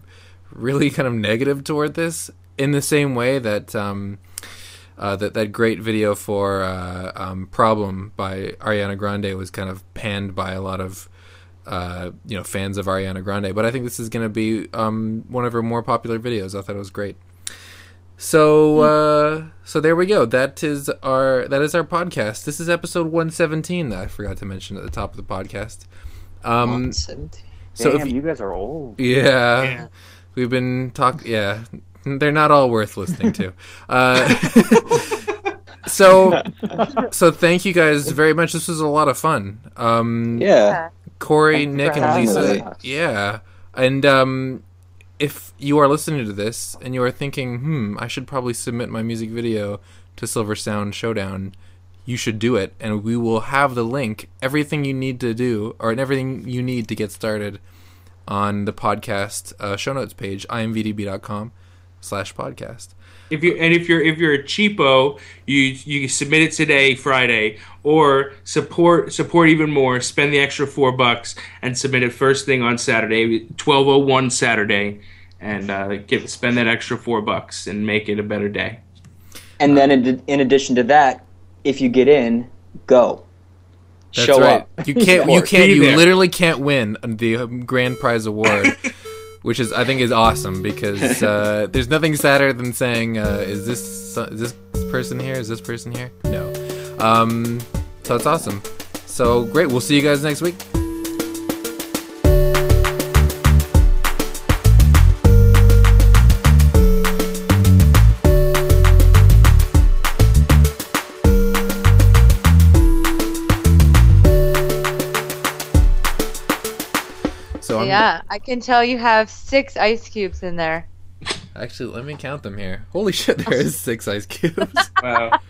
Speaker 1: really kind of negative toward this in the same way that. Um, uh, that that great video for uh, um, "Problem" by Ariana Grande was kind of panned by a lot of uh, you know fans of Ariana Grande, but I think this is going to be um, one of her more popular videos. I thought it was great. So uh, so there we go. That is our that is our podcast. This is episode one seventeen that I forgot to mention at the top of the podcast. Um,
Speaker 5: 17.
Speaker 1: so if
Speaker 3: Damn,
Speaker 1: you-
Speaker 3: you guys are old.
Speaker 1: yeah,
Speaker 2: Yeah.
Speaker 1: we've been talking. Yeah, they're not all worth listening to. Uh, so, so thank you guys very much. This was a lot of fun. Um,
Speaker 5: Yeah.
Speaker 1: Corey,
Speaker 3: Thanks
Speaker 1: Nick, and Lisa.
Speaker 3: us.
Speaker 1: Yeah, and um, if you are listening to this and you are thinking, "Hmm, I should probably submit my music video to Silver Sound Showdown," you should do it, and we will have the link, everything you need to do, or everything you need to get started, on the podcast uh, show notes page, imvdb.com slash podcast.
Speaker 2: If you and if you're if you're a cheapo, you you submit it today, Friday, or support support even more. Spend the extra four bucks and submit it first thing on Saturday, twelve oh one Saturday, and uh, give spend that extra four bucks and make it a better day.
Speaker 5: And then in, in addition to that, if you get in, go.
Speaker 1: That's
Speaker 5: Show
Speaker 1: right.
Speaker 5: up.
Speaker 1: You can't. You can't. You literally can't win the um, grand prize award, which is I think is awesome because uh, there's nothing sadder than saying, uh, "Is this is this person here? Is this person here?" No. Um, so it's awesome. So great. We'll see you guys next week.
Speaker 4: Yeah, I can tell you have six ice cubes in there.
Speaker 1: actually let me count them here. Holy shit, there is six ice cubes.
Speaker 2: Wow.